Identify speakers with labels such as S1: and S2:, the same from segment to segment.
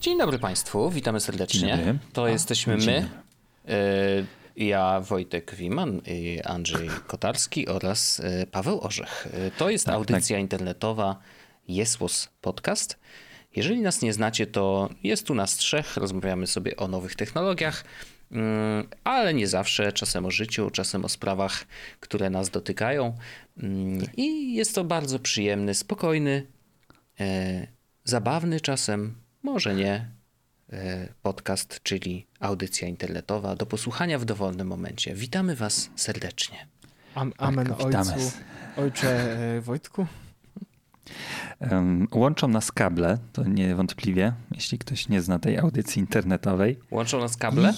S1: Dzień dobry Państwu, witamy serdecznie.
S2: Dzień dobry.
S1: To
S2: A,
S1: jesteśmy my. E, Ja, Wojtek Wiman, e, Andrzej Kotarski oraz e, Paweł Orzech. To jest
S2: Tak,
S1: audycja internetowa Jesłos Podcast. Jeżeli nas nie znacie, to jest tu nas trzech, rozmawiamy sobie o nowych technologiach, ale nie zawsze, czasem o życiu, czasem o sprawach, które nas dotykają. Mm, I jest to bardzo przyjemny, spokojny, zabawny czasem, może nie, podcast, czyli audycja internetowa do posłuchania w dowolnym momencie. Witamy Was serdecznie.
S3: Am, amen
S2: Tak, witamy.
S3: ojcu. Ojcze e, Wojtku.
S2: Em, Łączą nas kable, to niewątpliwie, jeśli ktoś nie zna tej audycji internetowej.
S1: Łączą nas kable?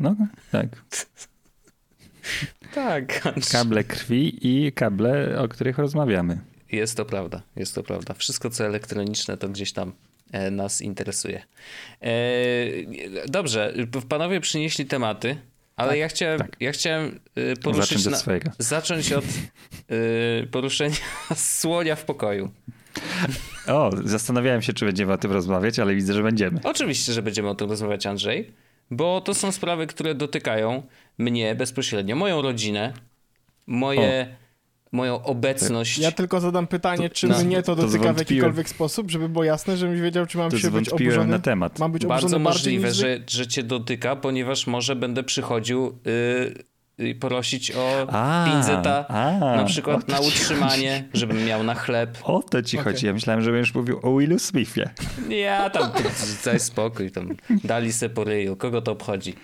S2: No tak,
S1: Tak,
S2: kable krwi i kable, o których rozmawiamy.
S1: Jest to prawda, jest to prawda. Wszystko, co elektroniczne, to gdzieś tam e, nas interesuje. E, dobrze, panowie przynieśli tematy, ale
S3: Tak,
S1: ja chciałem, ja chciałem e, poruszyć
S2: Zacząć od
S1: na, zacząć od e, poruszenia słonia w pokoju.
S2: O, zastanawiałem się, czy będziemy o tym rozmawiać, ale widzę, że będziemy.
S1: Oczywiście, że będziemy o tym rozmawiać, Andrzej, bo to są sprawy, które dotykają mnie bezpośrednio, moją rodzinę, moje, moją obecność.
S3: Ja tylko zadam pytanie, czy
S1: no,
S3: mnie to
S2: to
S3: dotyka w
S2: zwątpiłem.
S3: jakikolwiek sposób, żeby było jasne, żebym wiedział, czy mam
S2: To
S3: się być oburzony.
S2: na temat.
S3: Mam być
S1: Bardzo możliwe,
S3: niż...
S1: że, że cię dotyka, ponieważ może będę przychodził y, y, prosić o
S2: A,
S1: 500
S2: a,
S1: na przykład
S2: to
S1: na utrzymanie, żebym miał na chleb.
S2: O to ci
S3: Okej.
S2: chodzi. Ja myślałem, że będziesz mówił o Willu Smithie.
S1: Ja tam, daj spokój, tam dali se po ryju, kogo to obchodzi?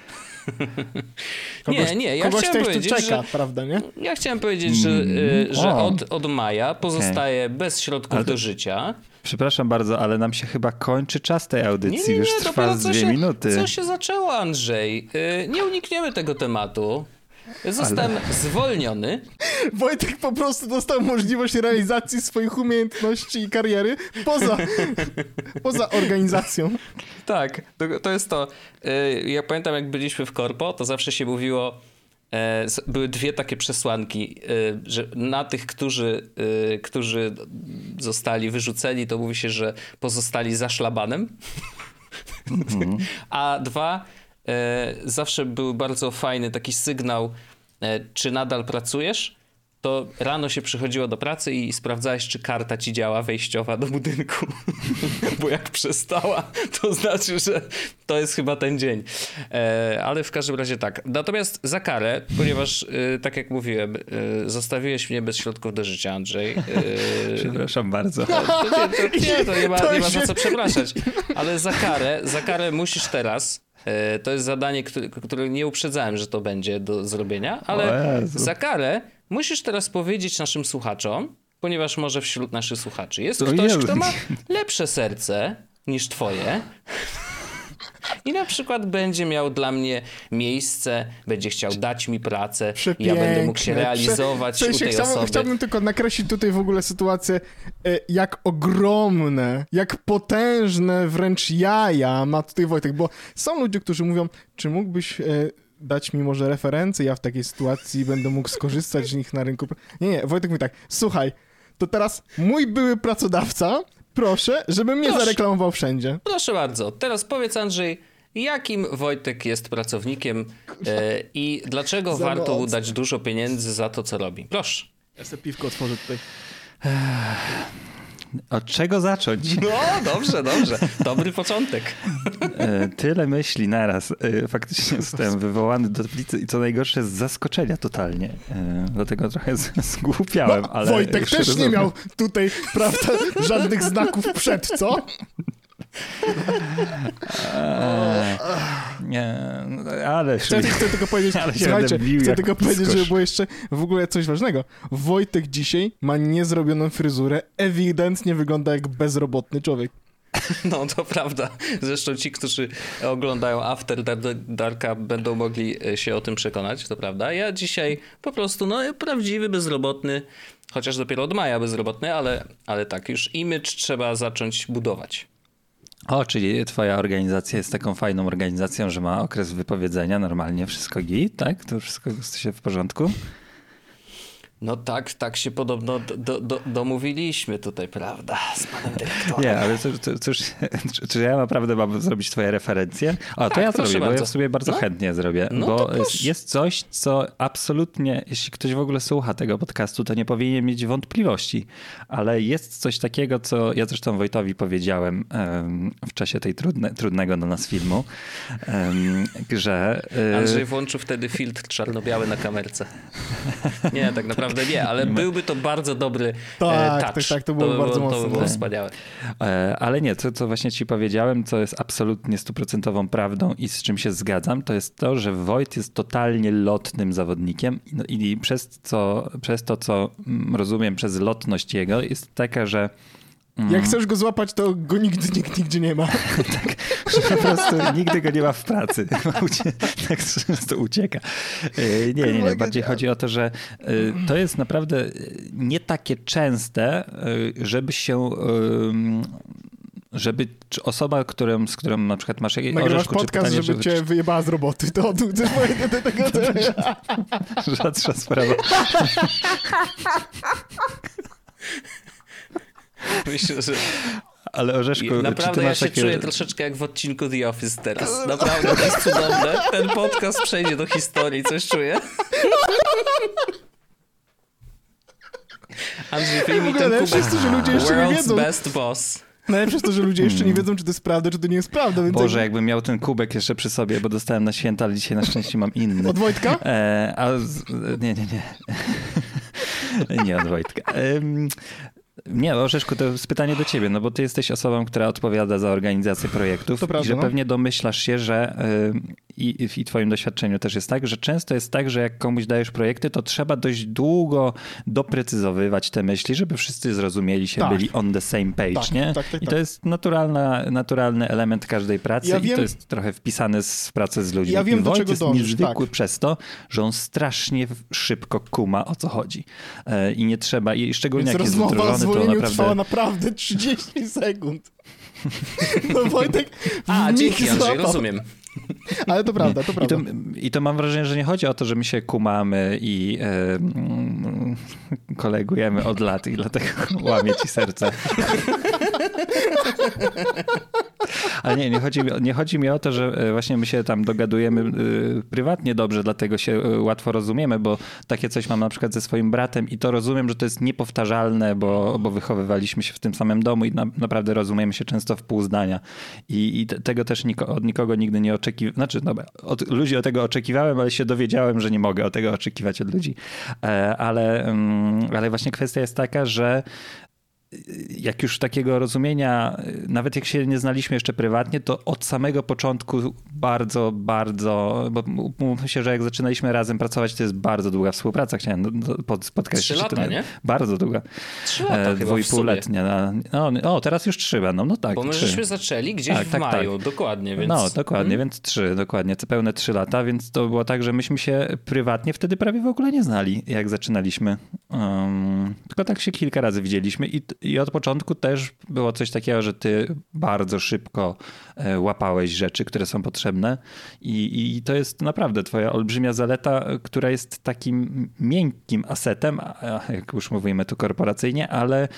S3: Kogoś,
S1: nie, nie, ja
S3: kogoś
S1: chciałem powiedzieć,
S3: czeka,
S1: że,
S3: prawda, nie?
S1: ja chciałem powiedzieć, że, y,
S2: Mm,
S1: że od, od maja pozostaję bez środków
S2: to-
S1: do życia.
S2: Przepraszam bardzo, ale nam się chyba kończy czas tej audycji.
S1: Nie, nie,
S2: Już
S1: nie,
S2: trwa z
S1: co
S2: dwie
S1: się,
S2: minuty.
S1: co się zaczęło, Andrzej. Y, Nie unikniemy tego tematu. Zostałem zwolniony.
S3: Wojtek po prostu dostał możliwość realizacji swoich umiejętności i kariery poza, poza organizacją.
S1: Tak, to, to jest to. Y, Ja pamiętam, jak byliśmy w korpo, to zawsze się mówiło, e, były dwie takie przesłanki, y, że na tych, którzy, y, którzy zostali wyrzuceni, to mówi się, że pozostali za szlabanem. A dwa, zawsze był bardzo fajny taki sygnał, e, czy nadal pracujesz, to rano się przychodziło do pracy i sprawdzałeś, czy karta ci działa wejściowa do budynku. Bo jak przestała, to znaczy, że to jest chyba ten dzień. E, ale w każdym razie tak. Natomiast za karę, ponieważ e, tak jak mówiłem, e, zostawiłeś mnie bez środków do życia, Andrzej. E,
S2: Przepraszam bardzo.
S1: to nie, to, nie, to nie ma, nie ma za co przepraszać. Ale za karę, za karę musisz teraz. E, To jest zadanie, które, które nie uprzedzałem, że to będzie do zrobienia, ale za karę musisz teraz powiedzieć naszym słuchaczom, ponieważ może wśród naszych słuchaczy jest
S2: O
S1: ktoś, kto ma lepsze serce niż twoje. I na przykład będzie miał dla mnie miejsce, będzie chciał dać mi pracę, i ja będę mógł się realizować
S3: Prze-
S1: u tej
S3: chciałbym,
S1: osoby.
S3: Chciałbym tylko nakreślić tutaj w ogóle sytuację, e, jak ogromne, jak potężne wręcz jaja ma tutaj Wojtek, bo są ludzie, którzy mówią, czy mógłbyś e, dać mi może referencje, ja w takiej sytuacji będę mógł skorzystać z nich na rynku. Nie, nie, Wojtek mówi tak, słuchaj, to teraz mój były pracodawca, proszę, żeby mnie
S1: Proszę.
S3: zareklamował wszędzie.
S1: Proszę bardzo, teraz powiedz Andrzej, jakim Wojtek jest pracownikiem e, i dlaczego
S3: Za
S1: warto mu
S3: mocno.
S1: dać dużo pieniędzy za to, co robi? Proszę.
S3: Ja sobie piwko otworzę tutaj.
S2: Od czego zacząć?
S1: No, dobrze, dobrze. Dobry początek.
S2: E, Tyle myśli naraz. E, Faktycznie zostałem wywołany do tablicy i co najgorsze z zaskoczenia totalnie. E, Dlatego trochę zgłupiałem,
S3: No,
S2: ale...
S3: Wojtek też nie
S2: rozumiem.
S3: miał tutaj, prawda, żadnych znaków przed, co?
S2: No, ale...
S3: Chcę, chcę tylko powiedzieć,
S2: Ale się
S3: słuchajcie, chcę tylko powiedzieć, żeby było jeszcze w ogóle coś ważnego. Wojtek dzisiaj ma niezrobioną fryzurę, ewidentnie wygląda jak bezrobotny człowiek.
S1: No to prawda. Zresztą ci, którzy oglądają After Darka będą mogli e, się o tym przekonać, to prawda. Ja dzisiaj po prostu no prawdziwy bezrobotny, chociaż dopiero od maja bezrobotny, ale, ale tak, już image trzeba zacząć budować.
S2: O, czyli twoja organizacja jest taką fajną organizacją, że ma okres wypowiedzenia, normalnie wszystko git, tak? To wszystko jest w porządku?
S1: No tak, tak się podobno do, do, domówiliśmy tutaj, prawda, z panem dyrektorem.
S2: Nie, ale cóż, cóż, czy ja naprawdę mam zrobić twoje referencje? O, to tak, ja zrobię, bardzo. bo ja sobie bardzo no? chętnie zrobię, no bo jest coś, co absolutnie, jeśli ktoś w ogóle słucha tego podcastu, to nie powinien mieć wątpliwości, ale jest coś takiego, co ja zresztą Wojtowi powiedziałem um, w czasie tej trudne, trudnego dla nas filmu, um, że...
S1: Y, Andrzej włączył wtedy filtr czarno-biały na kamerce. Nie, tak naprawdę naprawdę nie, ale byłby to bardzo dobry tak, touch.
S3: Tak, tak, to byłoby to bardzo
S1: mocne. To by było wspaniałe.
S2: E, ale nie, co, co właśnie ci powiedziałem, co jest absolutnie stuprocentową prawdą i z czym się zgadzam, to jest to, że Wojt jest totalnie lotnym zawodnikiem no i przez, co, przez to, co mm, rozumiem przez lotność jego, jest taka, że
S3: Mm. Jak chcesz go złapać, to go nigdy nikt nigdzie nie ma.
S2: tak, że po prostu nigdy go nie ma w pracy. tak często ucieka. E, nie, nie, nie. Bardziej chodzi o to, że e, to jest naprawdę nie takie częste, e, żeby się żeby osoba, którą, z którą na przykład masz jakieś
S3: Nagrywasz podcast, pytanie, żeby, cię wyjebała z roboty, to do tego
S2: Rzadsza sprawa.
S1: Myślę, że...
S2: Ale Orzeszku,
S1: Naprawdę ja się takie... czuję troszeczkę jak w odcinku The Office teraz. Naprawdę, to jest cudowne. Ten podcast przejdzie do historii, coś czuję. Andrzej, wyjmij ten kubek.
S3: Wszyscy, że ludzie jeszcze World's nie wiedzą.
S1: best boss.
S3: Najlepsze jest to, że ludzie jeszcze nie wiedzą, czy to jest prawda, czy to nie jest prawda. Więc
S2: Boże, jakbym miał ten kubek jeszcze przy sobie, bo dostałem na święta, ale dzisiaj na szczęście mam inny.
S3: Od Wojtka?
S2: E, a z... Nie, nie, nie. nie od Wojtka. Nie, Orzeszku, to jest pytanie do ciebie, no bo ty jesteś osobą, która odpowiada za organizację projektów
S3: to prawda,
S2: i że
S3: no?
S2: pewnie domyślasz się, że i, i twoim doświadczeniu też jest tak, że często jest tak, że jak komuś dajesz projekty, to trzeba dość długo doprecyzowywać te myśli, żeby wszyscy zrozumieli się, tak. byli on the same page,
S3: tak,
S2: nie?
S3: Tak, tak,
S2: I to
S3: tak.
S2: jest naturalna, naturalny element każdej pracy ja i wiem, to jest trochę wpisane z pracy z ludźmi.
S3: Ja wiem,
S2: I
S3: do czego
S2: jest
S3: dążysz,
S2: niezwykły
S3: tak.
S2: przez to, że on strasznie szybko kuma, o co chodzi. E, I nie trzeba, i szczególnie Więc jak jest wdrożony, to naprawdę...
S3: trwała naprawdę 30 sekund. No Wojtek
S1: A, dzięki Andrzej, rozumiem.
S3: Ale to prawda, to prawda.
S2: I to, I to, mam wrażenie, że nie chodzi o to, że my się kumamy i e, mm, kolegujemy od lat i dlatego łamie ci serce. Ale nie, nie chodzi, mi, nie chodzi mi o to, że e, właśnie my się tam dogadujemy e, prywatnie dobrze, dlatego się łatwo rozumiemy, bo takie coś mam na przykład ze swoim bratem i to rozumiem, że to jest niepowtarzalne, bo, bo wychowywaliśmy się w tym samym domu i na, naprawdę rozumiemy się często w pół zdania. I, i tego też niko, od nikogo nigdy nie oczekiwałem. Znaczy, no, od ludzi o tego oczekiwałem, ale się dowiedziałem, że nie mogę o tego oczekiwać od ludzi. Ale, mm, ale właśnie kwestia jest taka, że jak już takiego rozumienia, nawet jak się nie znaliśmy jeszcze prywatnie, to od samego początku bardzo, bardzo, bo mówmy się, że jak zaczynaliśmy razem pracować, to jest bardzo długa współpraca, chciałem pod, podkreślić.
S1: Trzy lata, nie?
S2: Bardzo długa.
S1: Trzy lata e,
S2: Dwójpółletnia. No, o, teraz już trzy będą, no tak.
S1: Bo my
S2: trzy.
S1: żeśmy zaczęli gdzieś tak, w tak, maju,
S2: tak.
S1: dokładnie. Więc...
S2: No, dokładnie, hmm? więc trzy, dokładnie, pełne trzy lata, więc to było tak, że myśmy się prywatnie wtedy prawie w ogóle nie znali, jak zaczynaliśmy. Um, tylko tak się kilka razy widzieliśmy i i od początku też było coś takiego, że ty bardzo szybko e, łapałeś rzeczy, które są potrzebne. I, i to jest naprawdę twoja olbrzymia zaleta, która jest takim miękkim asetem, jak już mówimy tu korporacyjnie, ale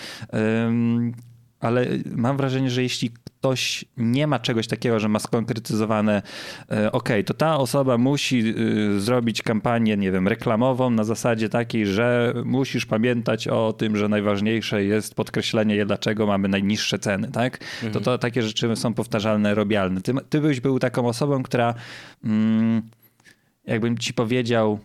S2: ale mam wrażenie, że jeśli ktoś nie ma czegoś takiego, że ma skonkretyzowane, e, ok, to ta osoba musi y, zrobić kampanię, nie wiem, reklamową na zasadzie takiej, że musisz pamiętać o tym, że najważniejsze jest podkreślenie, dlaczego mamy najniższe ceny, tak? Mhm. To, to takie rzeczy są powtarzalne, robialne. Ty, ty byś był taką osobą, która mm, jakbym ci powiedział,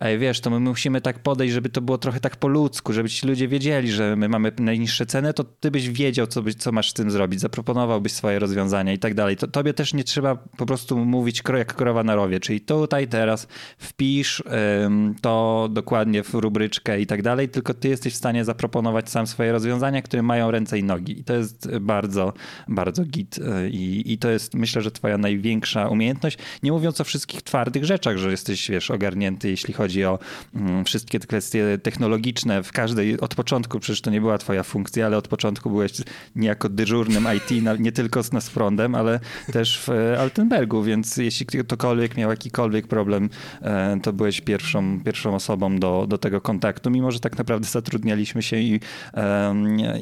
S2: ej, wiesz, to my musimy tak podejść, żeby to było trochę tak po ludzku, żeby ci ludzie wiedzieli, że my mamy najniższe ceny, to ty byś wiedział, co, co masz z tym zrobić, zaproponowałbyś swoje rozwiązania i tak dalej. To, tobie też nie trzeba po prostu mówić jak krowa na rowie, czyli tutaj teraz wpisz ym, to dokładnie w rubryczkę i tak dalej, tylko ty jesteś w stanie zaproponować sam swoje rozwiązania, które mają ręce i nogi. I to jest bardzo, bardzo git. Y, I, i to jest, myślę, że twoja największa umiejętność. Nie mówiąc o wszystkich twardych rzeczach, że jesteś, wiesz, ogarnięty, jeśli chodzi o mm, wszystkie te kwestie technologiczne. W każdej, od początku, przecież to nie była twoja funkcja, ale od początku byłeś niejako dyżurnym IT, nie tylko z nas prądem, ale też w e, Altenbergu, więc jeśli ktokolwiek miał jakikolwiek problem, e, to byłeś pierwszą, pierwszą osobą do, do tego kontaktu, mimo że tak naprawdę zatrudnialiśmy się i,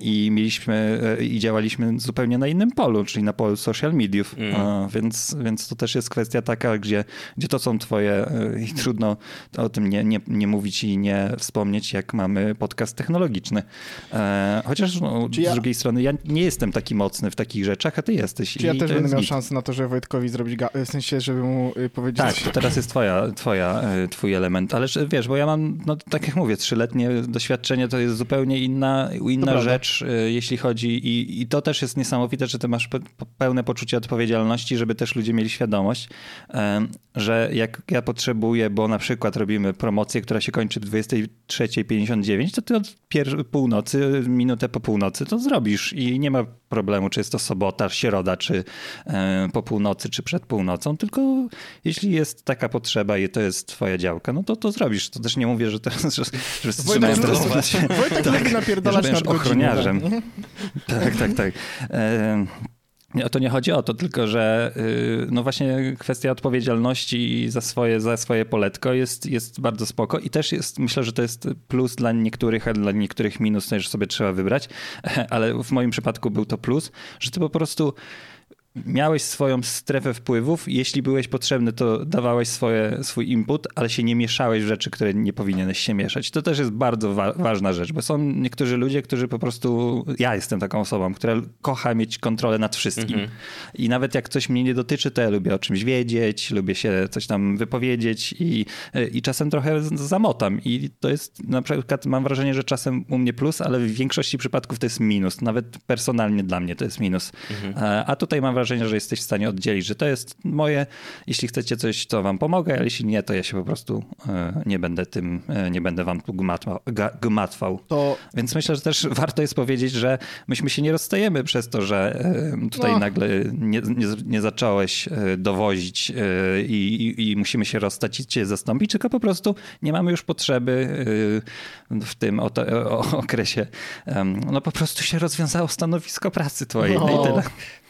S2: i mieliśmy e, i działaliśmy zupełnie na innym polu, czyli na polu social mediów, mm. więc, więc to też jest kwestia taka, gdzie, gdzie to są twoje i trudno tym nie, nie, nie mówić i nie wspomnieć, jak mamy podcast technologiczny. Chociaż no, z ja... drugiej strony ja nie jestem taki mocny w takich rzeczach, a ty jesteś.
S3: Czy ja też będę miał szansę na to, że Wojtkowi zrobić, w sensie, żeby mu y, powiedzieć...
S2: Tak, to teraz jest twoja, twoja, y, twój element, ale wiesz, bo ja mam, no tak jak mówię, trzyletnie doświadczenie to jest zupełnie inna, inna rzecz, y, jeśli chodzi i, i to też jest niesamowite, że ty masz pełne poczucie odpowiedzialności, żeby też ludzie mieli świadomość, że jak ja potrzebuję, bo na przykład robimy promocję, która się kończy w 23.59, to ty od północy, minutę po północy to zrobisz i nie ma problemu, czy jest to sobota, środa, czy e, po północy, czy przed północą, tylko jeśli jest taka potrzeba i to jest twoja działka, no to to zrobisz. To też nie mówię, że teraz, że, że
S3: Wojtek, Wojtek tak, napierdalać nad
S2: ochroniarzem. Tak, tak, tak. E, o to nie chodzi o to, tylko że y, no właśnie kwestia odpowiedzialności za swoje, za swoje poletko jest, jest bardzo spoko i też jest, myślę, że to jest plus dla niektórych, a dla niektórych minus też sobie trzeba wybrać, ale w moim przypadku był to plus, że ty po prostu miałeś swoją strefę wpływów. Jeśli byłeś potrzebny, to dawałeś swoje, swój input, ale się nie mieszałeś w rzeczy, które nie powinieneś się mieszać. To też jest bardzo wa ważna rzecz, bo są niektórzy ludzie, którzy po prostu. Ja jestem taką osobą, która kocha mieć kontrolę nad wszystkim. -hmm. I nawet jak coś mnie nie dotyczy, to ja lubię o czymś wiedzieć, lubię się coś tam wypowiedzieć i, i czasem trochę zamotam. I to jest na przykład, mam wrażenie, że czasem u mnie plus, ale w większości przypadków to jest minus. Nawet personalnie dla mnie to jest minus. Mm -hmm. A tutaj mam wrażenie, wrażenie, że jesteś w stanie oddzielić, że to jest moje, jeśli chcecie coś, to wam pomogę, ale jeśli nie, to ja się po prostu e, nie będę tym, e, nie będę wam tu gmatwał. To... Więc myślę, że też warto jest powiedzieć, że myśmy się nie rozstajemy przez to, że e, tutaj no. nagle nie, nie, nie, zacząłeś dowozić i, i, i, musimy się rozstać i cię zastąpić, tylko po prostu nie mamy już potrzeby w tym o, o okresie. No po prostu się rozwiązało stanowisko pracy twojej no. i tyle.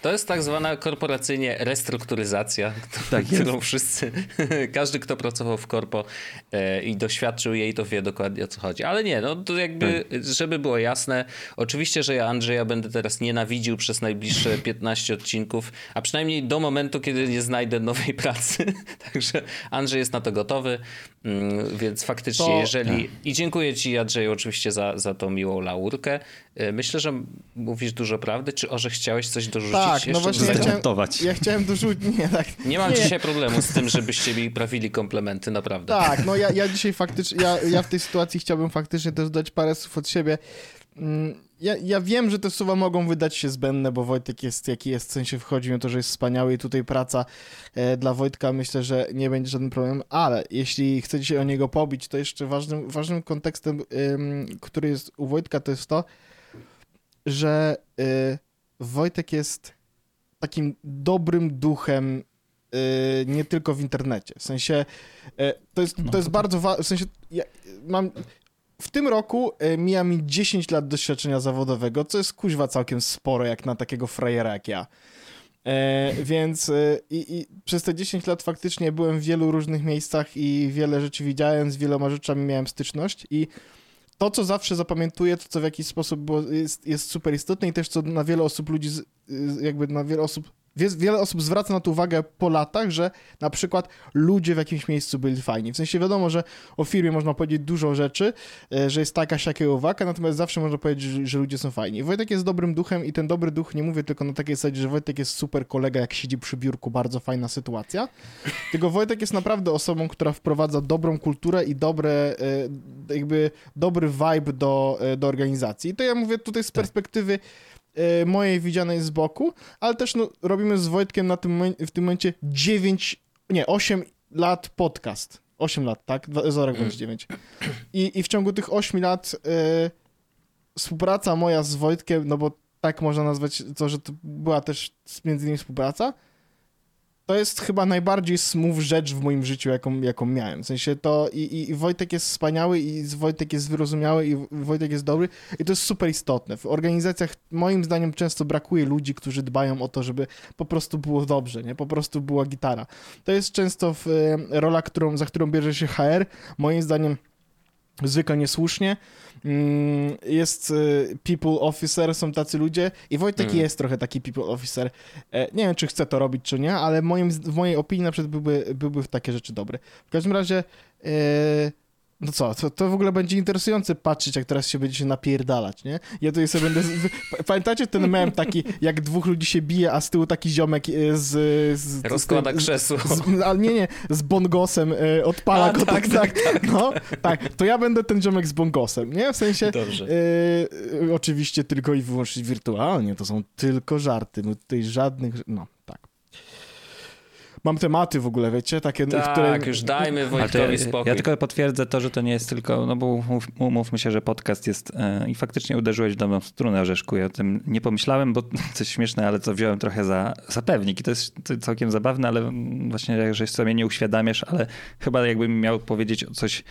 S1: To jest tak zwana korporacyjnie restrukturyzacja, tak którą jest. wszyscy, każdy kto pracował w korpo e, i doświadczył jej, to wie dokładnie o co chodzi. Ale nie, no to jakby, tak. żeby było jasne, oczywiście, że ja Andrzeja będę teraz nienawidził przez najbliższe 15 odcinków, a przynajmniej do momentu, kiedy nie znajdę nowej pracy. Także Andrzej jest na to gotowy, mm, więc faktycznie, to... jeżeli... Tak. I dziękuję ci Andrzeju oczywiście za, za tą miłą laurkę. E, myślę, że mówisz dużo prawdy. Czy Orze chciałeś coś dorzucić?
S3: Tak, no właśnie ja chciałem, ja chciałem dorzucić. Nie, tak.
S1: nie mam nie. dzisiaj problemu z tym, żebyście mi prawili komplementy, naprawdę.
S3: Tak, no ja, ja dzisiaj faktycznie, ja, ja w tej sytuacji chciałbym faktycznie też dać parę słów od siebie. Mm, ja, ja wiem, że te słowa mogą wydać się zbędne, bo Wojtek jest jaki jest, w sensie wchodzi mi o to, że jest wspaniały i tutaj praca e, dla Wojtka myślę, że nie będzie żaden problem, ale jeśli chcecie się o niego pobić, to jeszcze ważnym, ważnym kontekstem, który jest u Wojtka, to jest to, że y, Wojtek jest takim dobrym duchem y, nie tylko w internecie. W sensie y, to jest, no, to jest bardzo ważne, w sensie ja mam w tym roku y, mija mi 10 lat doświadczenia zawodowego, co jest kuźwa całkiem sporo jak na takiego frajera jak ja. E, więc e, i, i, przez te 10 lat faktycznie byłem w wielu różnych miejscach i wiele rzeczy widziałem, z wieloma rzeczami miałem styczność i to, co zawsze zapamiętuję, to, co w jakiś sposób było, jest, jest super istotne i też co na wiele osób ludzi, jakby na wiele osób wiele osób zwraca na to uwagę po latach, że na przykład ludzie w jakimś miejscu byli fajni. W sensie wiadomo, że o firmie można powiedzieć dużo rzeczy, e, że jest taka, siakiego uwaga, natomiast zawsze można powiedzieć, że, ludzie są fajni. Wojtek jest dobrym duchem i ten dobry duch nie mówię tylko na takiej zasadzie, że Wojtek jest super kolega, jak siedzi przy biurku, bardzo fajna sytuacja, tylko Wojtek jest naprawdę osobą, która wprowadza dobrą kulturę i dobre, e, jakby dobry vibe do, e, do organizacji. I to ja mówię tutaj z tak. perspektywy E, mojej widzianej z boku, ale też no, robimy z Wojtkiem na tym, w tym momencie 9, nie, 8 lat podcast. 8 lat, tak? Za rok będzie 9. I, I w ciągu tych 8 lat y, współpraca moja z Wojtkiem, no bo tak można nazwać to, że to była też między innymi współpraca, to jest chyba najbardziej smooth rzecz w moim życiu, jaką, jaką miałem. W sensie to i, i, Wojtek jest wspaniały, i Wojtek jest wyrozumiały, i Wojtek jest dobry, i to jest super istotne. W organizacjach, moim zdaniem, często brakuje ludzi, którzy dbają o to, żeby po prostu było dobrze, nie? Po prostu była gitara. To jest często w, e, rola, którą, za którą bierze się HR. Moim zdaniem zwykle niesłusznie. Mm, jest y, people officer, są tacy ludzie i Wojtek mm. jest trochę taki people officer. E, nie wiem, czy chce to robić, czy nie, ale moim, w mojej opinii na przykład byłby, byłby w takie rzeczy dobre. W każdym razie e, no co, to, to w ogóle będzie interesujące patrzeć, jak teraz się będziecie napierdalać, nie? Ja tutaj sobie będę... Pamiętacie ten mem taki, jak dwóch ludzi się bije, a z tyłu taki ziomek e, z... z
S1: Rozkłada z, krzesło.
S3: Z, ale nie, nie, z bongosem y, odpala a, go. Tak, tak, tak, tak, No, tak, to ja będę ten ziomek z bongosem, nie? W sensie... Dobrze. Y, oczywiście tylko i wyłącznie wirtualnie, to są tylko żarty, no tutaj żadnych... No, mam tematy w ogóle, wiecie, takie,
S1: tak, które... już dajmy Wojtkowi spokój.
S2: Ja tylko potwierdzę to, że to nie jest tylko, no bo umówmy się, że podcast jest e, i faktycznie uderzyłeś w dobrą strunę Orzeszku. Ja o tym nie pomyślałem, bo coś śmieszne, ale to wziąłem trochę za, za pewnik i to jest całkiem zabawne, ale właśnie, że sobie nie uświadamiasz, ale chyba jakbym miał powiedzieć coś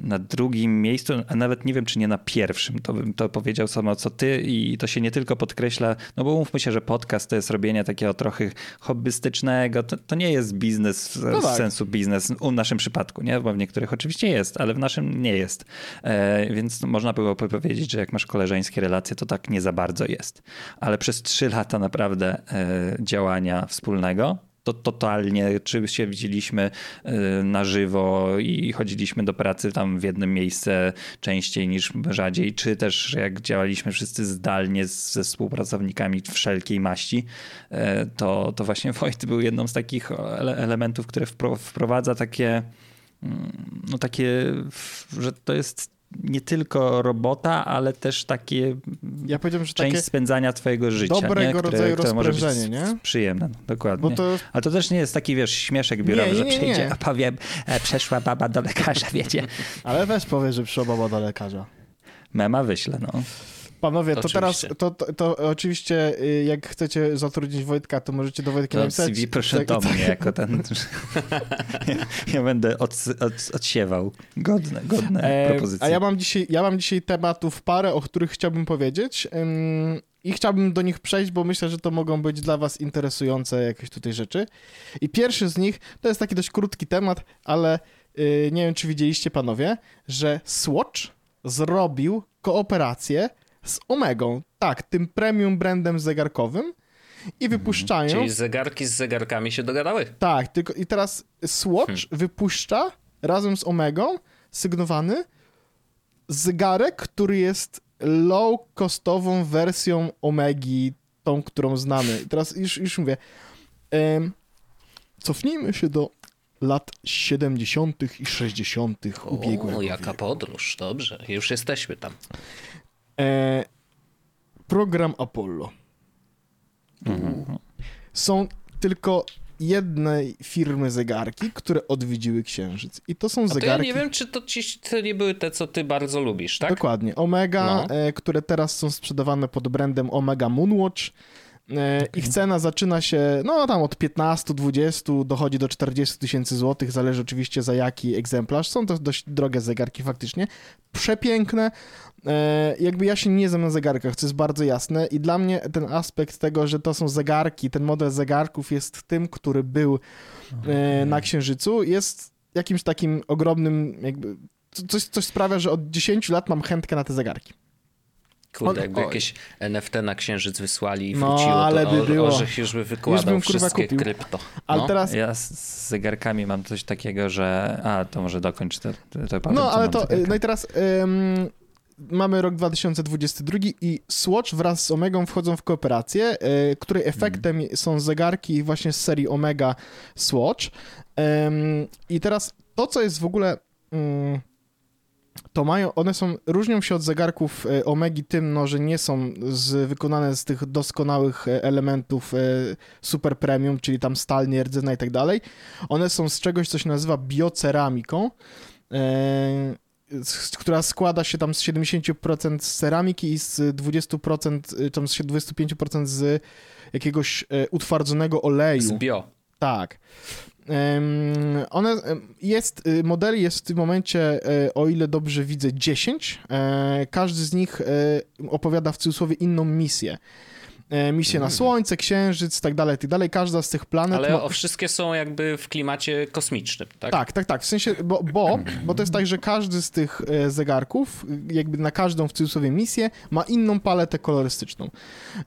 S2: na drugim miejscu, a nawet nie wiem, czy nie na pierwszym. To bym to powiedział samo co ty i to się nie tylko podkreśla, no bo mówmy się, że podcast to jest robienie takiego trochę hobbystycznego, to, to nie jest biznes w, no tak. sensu biznes w naszym przypadku, nie? Bo w niektórych oczywiście jest, ale w naszym nie jest. E, więc można było powiedzieć, że jak masz koleżeńskie relacje, to tak nie za bardzo jest. Ale przez trzy lata naprawdę e, działania wspólnego, to totalnie, czy się widzieliśmy y, na żywo i chodziliśmy do pracy tam w jednym miejsce częściej niż rzadziej, czy też jak działaliśmy wszyscy zdalnie ze współpracownikami wszelkiej maści, y, to, to właśnie Wojt był jedną z takich elementów, które wprowadza takie mm, no takie, że to jest nie tylko robota, ale też takie ja że część spędzania twojego życia.
S3: Dobrego
S2: nie?
S3: Które, rodzaju które może być nie?
S2: Przyjemne, dokładnie. To... Ale to też nie jest taki, wiesz, śmieszek biurowy, że przyjdzie, opowiem, e, przeszła baba do lekarza, wiecie.
S3: Ale weź powie, że przyszła baba do lekarza.
S2: Mema wyślę, no.
S3: Panowie, to, to teraz, to, to, to, oczywiście y, jak chcecie zatrudnić Wojtka, to możecie do Wojtka to napisać.
S2: CV proszę tak, do tak. mnie, jako ten... ja, ja będę od, od, odsiewał godne, godne e, propozycje.
S3: A ja mam, dzisiaj, ja mam dzisiaj tematów parę, o których chciałbym powiedzieć ym, i chciałbym do nich przejść, bo myślę, że to mogą być dla was interesujące jakieś tutaj rzeczy. I pierwszy z nich, to jest taki dość krótki temat, ale yy, nie wiem, czy widzieliście panowie, że Swatch zrobił kooperację z Omegą, tak, tym premium brandem zegarkowym i mhm. wypuszczają...
S1: Czyli zegarki z zegarkami się dogadały.
S3: Tak, tylko i teraz Swatch hmm. wypuszcza razem z Omegą sygnowany zegarek, który jest low-costową wersją Omegi, tą, którą znamy. I teraz już, już mówię, um, cofnijmy się do lat 70. i 60. ubiegłego
S1: O, jaka podróż, dobrze, już jesteśmy tam.
S3: E, program Apollo. Mhm. Są tylko jednej firmy zegarki, które odwiedziły Księżyc. I to są zegarki... To ja
S1: nie wiem, czy to, ci, to nie były te, co ty bardzo lubisz, tak?
S3: Dokładnie. Omega, no. e, które teraz są sprzedawane pod brandem Omega Moonwatch. E, ich cena zaczyna się, no tam od 15, 20, dochodzi do 40 tysięcy złotych, zależy oczywiście za jaki egzemplarz. Są to dość drogie zegarki faktycznie, przepiękne. E, jakby ja się nie znam na zegarkach, co jest bardzo jasne i dla mnie ten aspekt tego, że to są zegarki, ten model zegarków jest tym, który był e, na Księżycu, jest jakimś takim ogromnym jakby, coś, coś sprawia, że od 10 lat mam chętkę na te zegarki.
S1: Kurde,
S3: On-
S1: jakby jakieś NFT na księżyc wysłali i
S3: No,
S1: wróciło,
S3: ale
S1: to
S3: by było.
S1: Orzech już by wykładał
S3: Już
S1: wszystkie
S3: kupił.
S1: krypto.
S3: Ale
S1: no.
S3: teraz,
S2: Ja z, zegarkami mam coś takiego, że... A, to może dokończ to, to, to powiem,
S3: no ale to,
S2: zegarka.
S3: no i teraz ym, mamy rok 2022 i Swatch wraz z Omegą wchodzą w kooperację, y, której efektem są zegarki właśnie z serii Omega Swatch. Ym, I teraz to, co jest w ogóle... ym, to mają, one są, różnią się od zegarków e, Omegi tym, no, że nie są z, wykonane z tych doskonałych e, elementów e, super premium, czyli tam stal, nie i tak dalej. One są z czegoś, co się nazywa bioceramiką, która składa się tam z 70% z ceramiki i z 20%, e, tam z 25% z jakiegoś utwardzonego oleju.
S1: Z bio.
S3: Tak. One, jest, y, modeli jest w tym momencie, e, o ile dobrze widzę, 10. E, Każdy z nich e, opowiada w cudzysłowie inną misję. E, Misję na
S1: Mm.
S3: Słońce, Księżyc, tak dalej, tak dalej. Każda z tych planet
S1: Ale
S3: ma...
S1: o, wszystkie są jakby w klimacie kosmicznym, tak?
S3: Tak, tak, tak. W sensie, bo, bo, bo to jest tak, że każdy z tych zegarków, jakby na każdą w cudzysłowie misję, ma inną paletę kolorystyczną.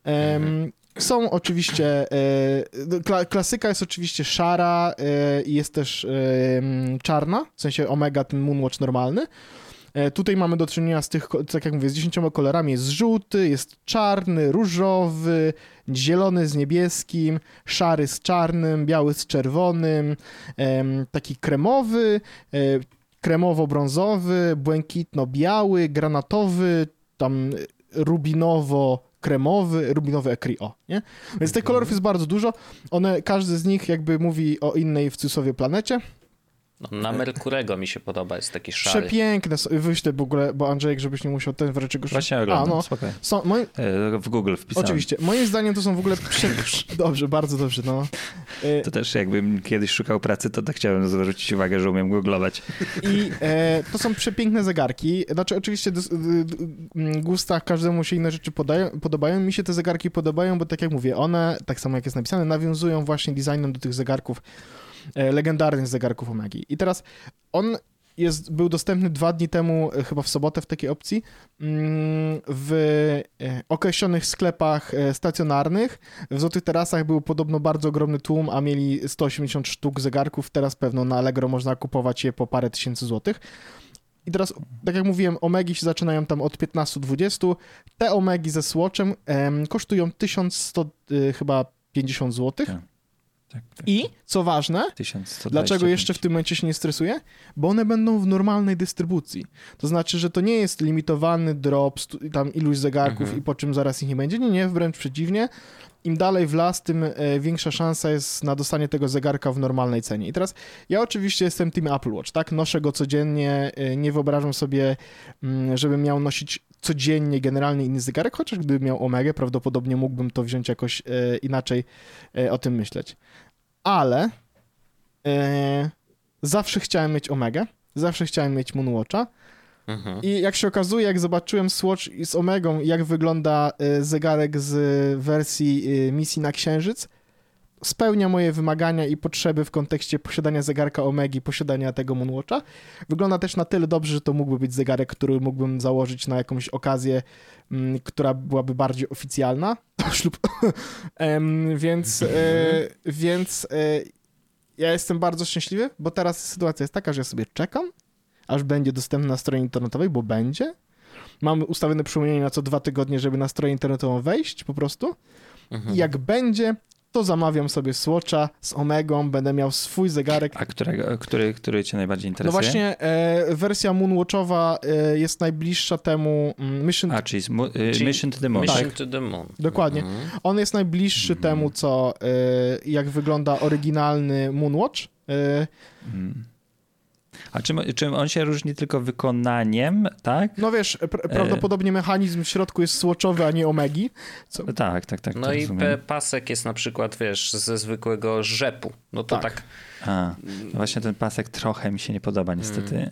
S3: Em, są oczywiście, e, kla, klasyka jest oczywiście szara e, i jest też em, czarna, w sensie Omega, ten Moonwatch normalny. E, Tutaj mamy do czynienia z tych, tak jak mówię, z dziesięcioma kolorami. Jest żółty, jest czarny, różowy, zielony z niebieskim, szary z czarnym, biały z czerwonym, taki kremowy, e, kremowo-brązowy, błękitno-biały, granatowy, tam rubinowo-kremowy, rubinowy ekri, o, nie? Więc tych kolorów jest bardzo dużo. One, każdy z nich jakby mówi o innej w cudzysłowie planecie.
S1: No, na Merkurego mi się podoba, jest taki szary.
S3: Przepiękne, wyślę w ogóle, bo Andrzejek, żebyś nie musiał ten wreszcie go
S2: Właśnie
S3: A,
S2: oglądam,
S3: no. Są, moim,
S2: E, W Google wpisałem.
S3: oczywiście, moim zdaniem to są w ogóle... Prze... Dobrze, bardzo dobrze, no. E,
S2: To też jakbym kiedyś szukał pracy, to tak chciałem zwrócić uwagę, że umiem googlować.
S3: I e, to są przepiękne zegarki. Znaczy, oczywiście gustach każdemu się inne rzeczy podają, podobają. Mi się te zegarki podobają, bo tak jak mówię, one, tak samo jak jest napisane, nawiązują właśnie designem do tych zegarków, e, legendarnych zegarków Omegi. I teraz on jest, był dostępny dwa dni temu, e, chyba w sobotę w takiej opcji, mm, w e, określonych sklepach stacjonarnych. W Złotych Tarasach był podobno bardzo ogromny tłum, a mieli 180 sztuk zegarków. Teraz pewno na Allegro można kupować je po parę tysięcy złotych. I teraz, tak jak mówiłem, omegi się zaczynają tam od 15-20. Te omegi ze Swatchem em, kosztują 1100 y, chyba 50 złotych.
S2: Tak. Tak, tak.
S3: I, co ważne,
S2: 1125.
S3: Dlaczego jeszcze w tym momencie się nie stresuję? Bo one będą w normalnej dystrybucji. To znaczy, że to nie jest limitowany drop, tam iluś zegarków
S1: Mhm.
S3: i po czym zaraz ich nie będzie. Nie, nie, wręcz przeciwnie. Im dalej w las, tym e, większa szansa jest na dostanie tego zegarka w normalnej cenie. I teraz ja oczywiście jestem team Apple Watch, tak? Noszę go codziennie, e, nie wyobrażam sobie, mm, żebym miał nosić codziennie generalnie inny zegarek, chociaż gdybym miał Omega, prawdopodobnie mógłbym to wziąć jakoś e, inaczej e, o tym myśleć. Ale e, zawsze chciałem mieć Omega, zawsze chciałem mieć Moonwatcha
S1: Mhm.
S3: i jak się okazuje, jak zobaczyłem Swatch z Omegą, jak wygląda e, zegarek z wersji e, misji na Księżyc, spełnia moje wymagania i potrzeby w kontekście posiadania zegarka Omegi, posiadania tego Moonwatcha. Wygląda też na tyle dobrze, że to mógłby być zegarek, który mógłbym założyć na jakąś okazję, m, która byłaby bardziej oficjalna. Ślub. Em, więc e, więc e, ja jestem bardzo szczęśliwy, bo teraz sytuacja jest taka, że ja sobie czekam, aż będzie dostępny na stronie internetowej, bo będzie. Mamy ustawione przypomnienie na co dwa tygodnie, żeby na stronę internetową wejść po prostu.
S1: Mhm.
S3: I jak będzie, to zamawiam sobie Swatcha z Omegą, będę miał swój zegarek.
S2: A którego, który, który cię najbardziej
S3: No
S2: interesuje?
S3: właśnie, e, wersja Moonwatchowa e, jest najbliższa temu mm, Mission...
S2: A, czyli, mu-
S1: Czyli
S2: Mission to the Moon.
S1: Mission
S3: Tak.
S1: to the Moon.
S3: Dokładnie.
S1: Mhm.
S3: On jest najbliższy temu, co e, jak wygląda oryginalny Moonwatch. E,
S2: Mm. A czym, czym on się różni tylko wykonaniem, tak?
S3: no wiesz, pr- prawdopodobnie mechanizm w środku jest swatchowy, a nie omegi. Co,
S2: Tak, tak, tak.
S1: No
S2: to
S1: i pasek jest na przykład, wiesz, ze zwykłego rzepu. No to
S3: Tak.
S1: tak,
S2: A, no właśnie ten pasek trochę mi się nie podoba niestety.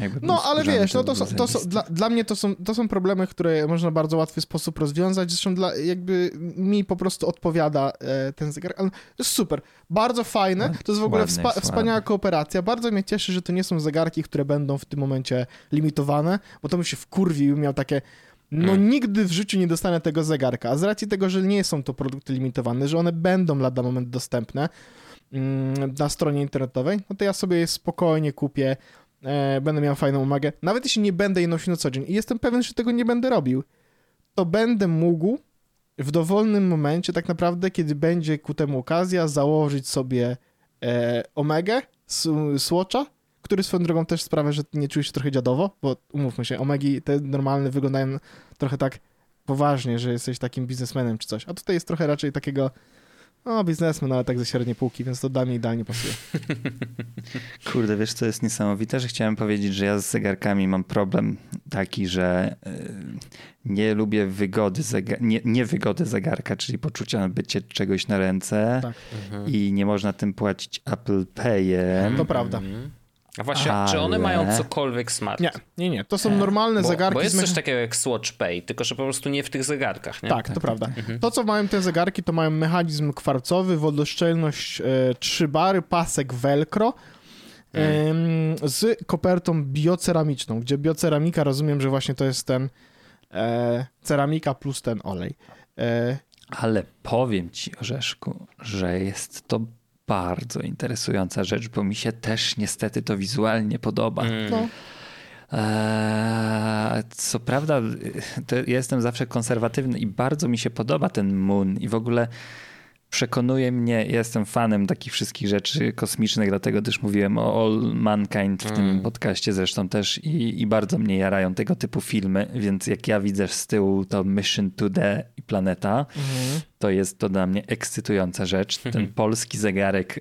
S2: Jakby
S3: No, ale wiesz, no to są, to są, dla, dla mnie to są, to są problemy, które można w bardzo łatwy sposób rozwiązać. Zresztą dla, jakby mi po prostu odpowiada e, ten zegar. Ale to jest super, bardzo fajne. To jest w ogóle
S2: Ładny
S3: wspa- wspaniała kooperacja. Bardzo mnie cieszy, że to nie są zegarki, które będą w tym momencie limitowane, bo to bym się wkurwił i miał takie no
S1: Mm.
S3: nigdy w życiu nie dostanę tego zegarka. A z racji tego, że nie są to produkty limitowane, że one będą lada moment dostępne na stronie internetowej, no to ja sobie je spokojnie kupię, e, będę miał fajną umagę. Nawet jeśli nie będę jej nosił na co dzień i jestem pewien, że tego nie będę robił, to będę mógł w dowolnym momencie, tak naprawdę, kiedy będzie ku temu okazja, założyć sobie e, Omegę, s- Swatcha, który swoją drogą też sprawia, że nie czujesz się trochę dziadowo, bo umówmy się, Omegi te normalne wyglądają trochę tak poważnie, że jesteś takim biznesmenem czy coś, a tutaj jest trochę raczej takiego no, biznesmen, ale tak ze średniej półki, więc to dla mnie idealnie pasuje.
S2: Kurde, wiesz co jest niesamowite, że chciałem powiedzieć, że ja z zegarkami mam problem taki, że y, nie lubię wygody, zega- nie, nie wygody zegarka, czyli poczucia bycia czegoś na ręce
S3: Tak.
S1: Mhm.
S2: i nie można tym płacić Apple Payem.
S3: To prawda.
S1: Mhm. A właśnie, czy one
S2: Ale-
S1: mają cokolwiek smart?
S3: Nie, nie, nie, to są normalne
S1: Bo,
S3: zegarki
S1: bo jest coś takiego jak Swatch Pay, tylko że po prostu nie w tych zegarkach, nie?
S3: Tak, to prawda. To, co mają te zegarki, to mają mechanizm kwarcowy, wodoszczelność e, 3 bary, pasek velcro em, z kopertą bioceramiczną, gdzie bioceramika, rozumiem, że właśnie to jest ten e, ceramika plus ten olej. E,
S2: Ale powiem ci, Orzeszku, że jest to bardzo interesująca rzecz, bo mi się też niestety to wizualnie podoba.
S1: Mm.
S3: no,
S2: Eee, co prawda, to ja jestem zawsze konserwatywny i bardzo mi się podoba ten Moon i w ogóle przekonuje mnie, ja jestem fanem takich wszystkich rzeczy kosmicznych, dlatego też mówiłem o All Mankind w tym
S1: Mm.
S2: podcaście zresztą też i, i bardzo mnie jarają tego typu filmy, więc jak ja widzę z tyłu to Mission to the i Planeta,
S3: mhm.
S2: to jest to dla mnie ekscytująca rzecz. Ten polski zegarek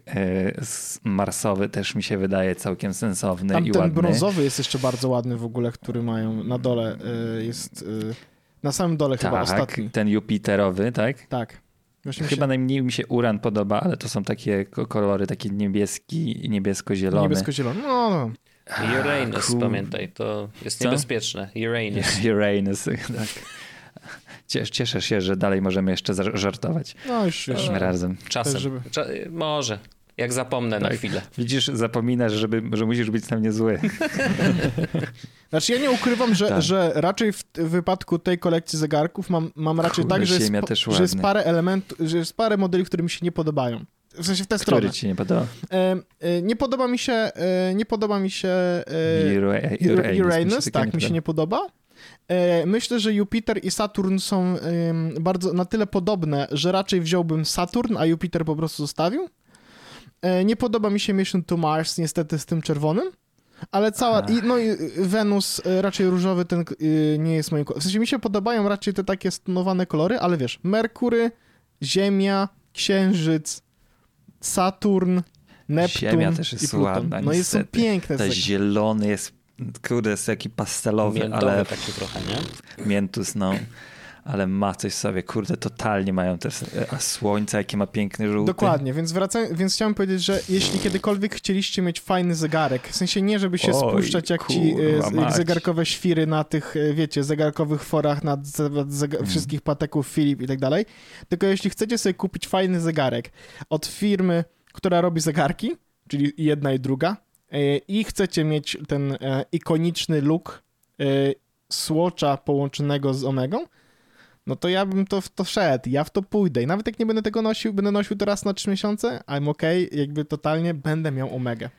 S2: z- marsowy też mi się wydaje całkiem sensowny
S3: Tam
S2: i
S3: ten
S2: ładny.
S3: brązowy jest jeszcze bardzo ładny w ogóle, który mają na dole, e, jest e, na samym dole chyba
S2: tak,
S3: ostatni.
S2: ten Jupiterowy, tak?
S3: Tak. Właśnie
S2: Chyba
S3: się
S2: najmniej mi się Uran podoba, ale to są takie ko- kolory, takie niebieski, niebiesko-zielone.
S3: niebiesko-zielony. No, no.
S1: Uranus, pamiętaj, to jest
S2: Co?
S1: niebezpieczne. Uranus.
S2: Uranus, tak. Cies- Cieszę się, że dalej możemy jeszcze żartować.
S3: no już.
S2: Tym razem.
S1: Czasem.
S3: Żeby-
S1: Cza- może. Jak zapomnę na
S2: Tak.
S1: chwilę.
S2: Widzisz, zapominasz, żeby, że musisz być na mnie zły.
S3: Znaczy ja nie ukrywam, że,
S2: Tak.
S3: że raczej w, wypadku tej kolekcji zegarków mam, mam raczej
S2: Kurde,
S3: tak, że jest, że jest parę elementów, że jest parę modeli, które mi się nie podobają. W sensie w tę stronę.
S2: Który ci nie podoba?
S3: E, e, nie podoba mi się, e, nie podoba mi się e,
S2: Ura-
S3: Ur-
S2: Uranus,
S3: Uranus, tak, mi się nie podoba. E, myślę, że Jupiter i Saturn są bardzo na tyle podobne, że raczej wziąłbym Saturn, a Jupiter po prostu zostawił. E, nie podoba mi się Mission to Mars, niestety z tym czerwonym. Ale cała. I, no i Wenus e, raczej różowy ten y, nie jest moim. W sensie mi się podobają raczej te takie stonowane kolory, ale wiesz, Merkury, Ziemia, Księżyc, Saturn, Neptun.
S2: Ziemia też jest
S3: i Pluton.
S2: ładna,
S3: No i są piękne.
S2: Ten
S3: te-
S2: zielony jest, kurde, jest taki pastelowy,
S1: Miętowy
S2: ale
S1: taki trochę, nie?
S2: miętus, no. Ale ma coś sobie, kurde, totalnie mają te, a słońce, jakie ma piękny żółty.
S3: Dokładnie, więc, wracając, więc chciałem powiedzieć, że jeśli kiedykolwiek chcieliście mieć fajny zegarek, w sensie nie, żeby się
S2: Oj,
S3: spuszczać jak ci
S2: kurwa
S3: e,
S2: mać.
S3: zegarkowe świry na tych, e, wiecie, zegarkowych forach na ze, zega-
S2: Mm.
S3: wszystkich pateków Philip i tak dalej, tylko jeśli chcecie sobie kupić fajny zegarek od firmy, która robi zegarki, czyli jedna i druga, e, i chcecie mieć ten ikoniczny look Swatcha połączonego z Omegą, no to ja bym to w to wszedł, ja w to pójdę i nawet jak nie będę tego nosił, będę nosił to raz na trzy miesiące, I'm okay, jakby totalnie będę miał omegę.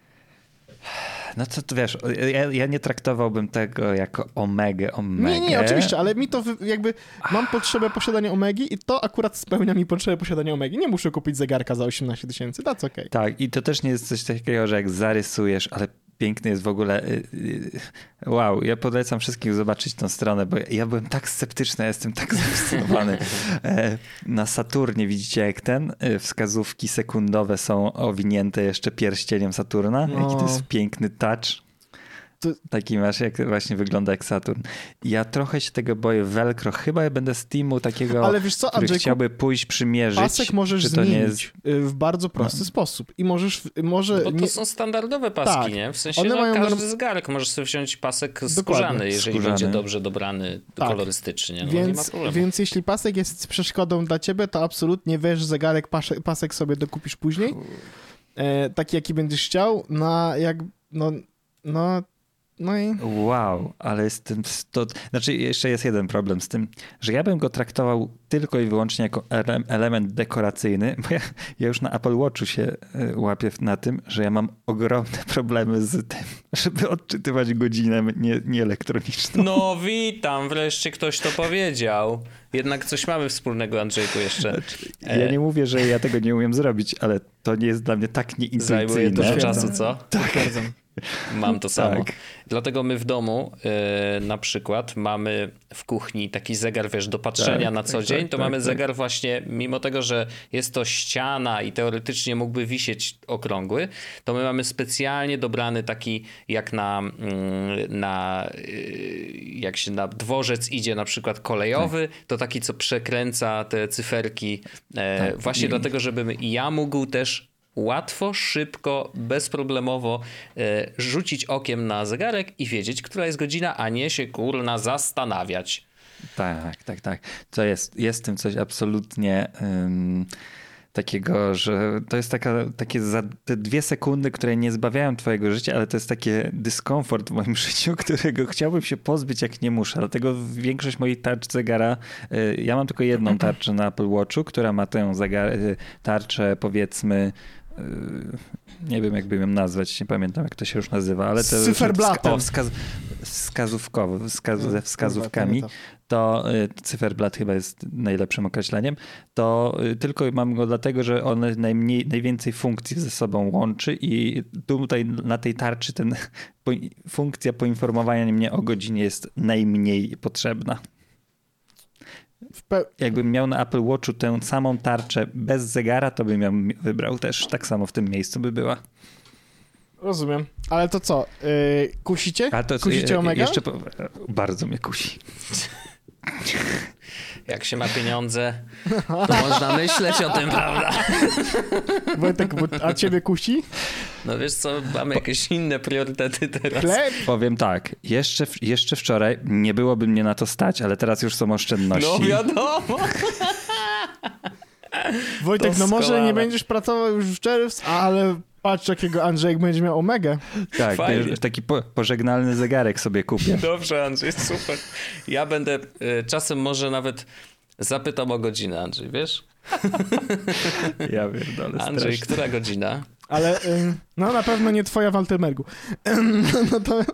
S2: No to, to wiesz, ja, ja nie traktowałbym tego jako omegę, omegę.
S3: Nie, nie, oczywiście, ale mi to jakby, mam potrzebę posiadania omegi i to akurat spełnia mi potrzebę posiadania omegi. Nie muszę kupić zegarka za 18 tysięcy, that's okay.
S2: Tak, i to też nie jest coś takiego, że jak zarysujesz, ale piękny jest w ogóle. y, y, Wow, ja polecam wszystkim zobaczyć tą stronę, bo ja byłem tak sceptyczny, ja jestem tak zafascynowany. E, Na Saturnie widzicie, jak ten y, wskazówki sekundowe są owinięte jeszcze pierścieniem Saturna. Jaki to
S3: No.
S2: jest piękny touch.
S3: To-
S2: Taki masz, jak właśnie wygląda jak Saturn. Ja trochę się tego boję. Velcro, chyba ja będę z teamu takiego,
S3: Ale wiesz co,
S2: który
S3: Andrzejku,
S2: chciałby pójść przymierzyć.
S3: pasek możesz zmienić
S2: jest
S3: y, w bardzo prosty sposób i możesz, może...
S1: Bo to
S3: nie-
S1: są standardowe paski,
S3: Tak.
S1: nie? W sensie
S3: One
S1: no,
S3: mają
S1: każdy
S3: norm-
S1: zegarek możesz sobie wziąć pasek
S3: Dokładnie.
S1: skórzany, jeżeli
S2: Skórzany.
S1: będzie dobrze dobrany
S3: Tak.
S1: kolorystycznie. No, nie ma
S3: Więc, więc jeśli pasek jest przeszkodą dla ciebie, to absolutnie weź zegarek, pasek, pasek sobie dokupisz później. E, taki, jaki będziesz chciał, na jak, no, no, No i
S2: Wow, ale z tym, to, znaczy jeszcze jest jeden problem z tym, że ja bym go traktował tylko i wyłącznie jako ele- element dekoracyjny, bo ja, ja już na Apple Watchu się y, łapię na tym, że ja mam ogromne problemy z tym, żeby odczytywać godzinę nie, nieelektroniczną.
S1: No witam, wreszcie ktoś to powiedział. Jednak coś mamy wspólnego, Andrzejku, jeszcze.
S2: Ja nie mówię, że ja tego nie umiem zrobić, ale to nie jest dla mnie tak nieintuicyjne.
S1: Zajmuje dużo czasu, co?
S3: potwierdzam.
S1: Mam to samo.
S2: Tak.
S1: Dlatego my w domu e, na przykład mamy w kuchni taki zegar, wiesz, do patrzenia
S2: Tak,
S1: na
S2: tak,
S1: co dzień,
S2: tak,
S1: to
S2: tak,
S1: mamy
S2: tak.
S1: zegar właśnie, mimo tego, że jest to ściana i teoretycznie mógłby wisieć okrągły, to my mamy specjalnie dobrany taki, jak na, mm, na y, jak się na dworzec idzie na przykład kolejowy, to taki, co przekręca te cyferki, e, właśnie
S2: i-
S1: dlatego, żebym ja mógł też łatwo, szybko, bezproblemowo e, rzucić okiem na zegarek i wiedzieć, która jest godzina, a nie się kurna zastanawiać.
S2: Tak, tak, tak. To jest, jest w tym coś absolutnie takiego, że to jest taka, takie za te dwie sekundy, które nie zbawiają twojego życia, ale to jest takie dyskomfort w moim życiu, którego chciałbym się pozbyć jak nie muszę. Dlatego większość moich tarcz zegara, y, ja mam tylko jedną tarczę na Apple Watchu, która ma tę zegar, y, tarczę powiedzmy nie wiem jakby ją nazwać, nie pamiętam jak to się już nazywa, ale to
S3: Cyferblatem.
S2: wskaz, wskazówkowo, wskaz,
S3: No,
S2: ze wskazówkami,
S3: kurwa, to
S2: y, cyferblat chyba jest najlepszym określeniem, to y, tylko mam go dlatego, że on najmniej, najwięcej funkcji ze sobą łączy i tutaj na tej tarczy ten funkcja poinformowania mnie o godzinie jest najmniej potrzebna.
S3: Pe-
S2: Jakbym miał na Apple Watchu tę samą tarczę bez zegara, to bym ją wybrał też. Tak samo w tym miejscu by była.
S3: Rozumiem. Ale to co? Yy, kusicie?
S2: A to
S3: Kusicie Omega?
S2: Jeszcze po, bardzo mnie kusi.
S1: Jak się ma pieniądze, to można myśleć o tym, prawda?
S3: Wojtek, a ciebie kusi?
S1: No wiesz co, mamy jakieś inne priorytety teraz.
S3: Chleb?
S2: Powiem tak, jeszcze, jeszcze wczoraj nie byłoby mnie na to stać, ale teraz już są oszczędności.
S1: No wiadomo.
S3: Wojtek, no
S1: Doskonale.
S3: może nie będziesz pracował już w czerwcu, ale patrz jakiego Andrzejek będzie miał Omegę.
S2: tak,
S1: Fajnie.
S2: taki po, pożegnalny zegarek sobie kupię.
S1: Dobrze, Andrzej, super. Ja będę e, czasem może nawet zapytam o godzinę, Andrzej, wiesz?
S2: Ja pierdolę,
S1: Andrzej,
S2: strasznie.
S1: która godzina?
S3: Ale y, no na pewno nie twoja Waltermergu. No to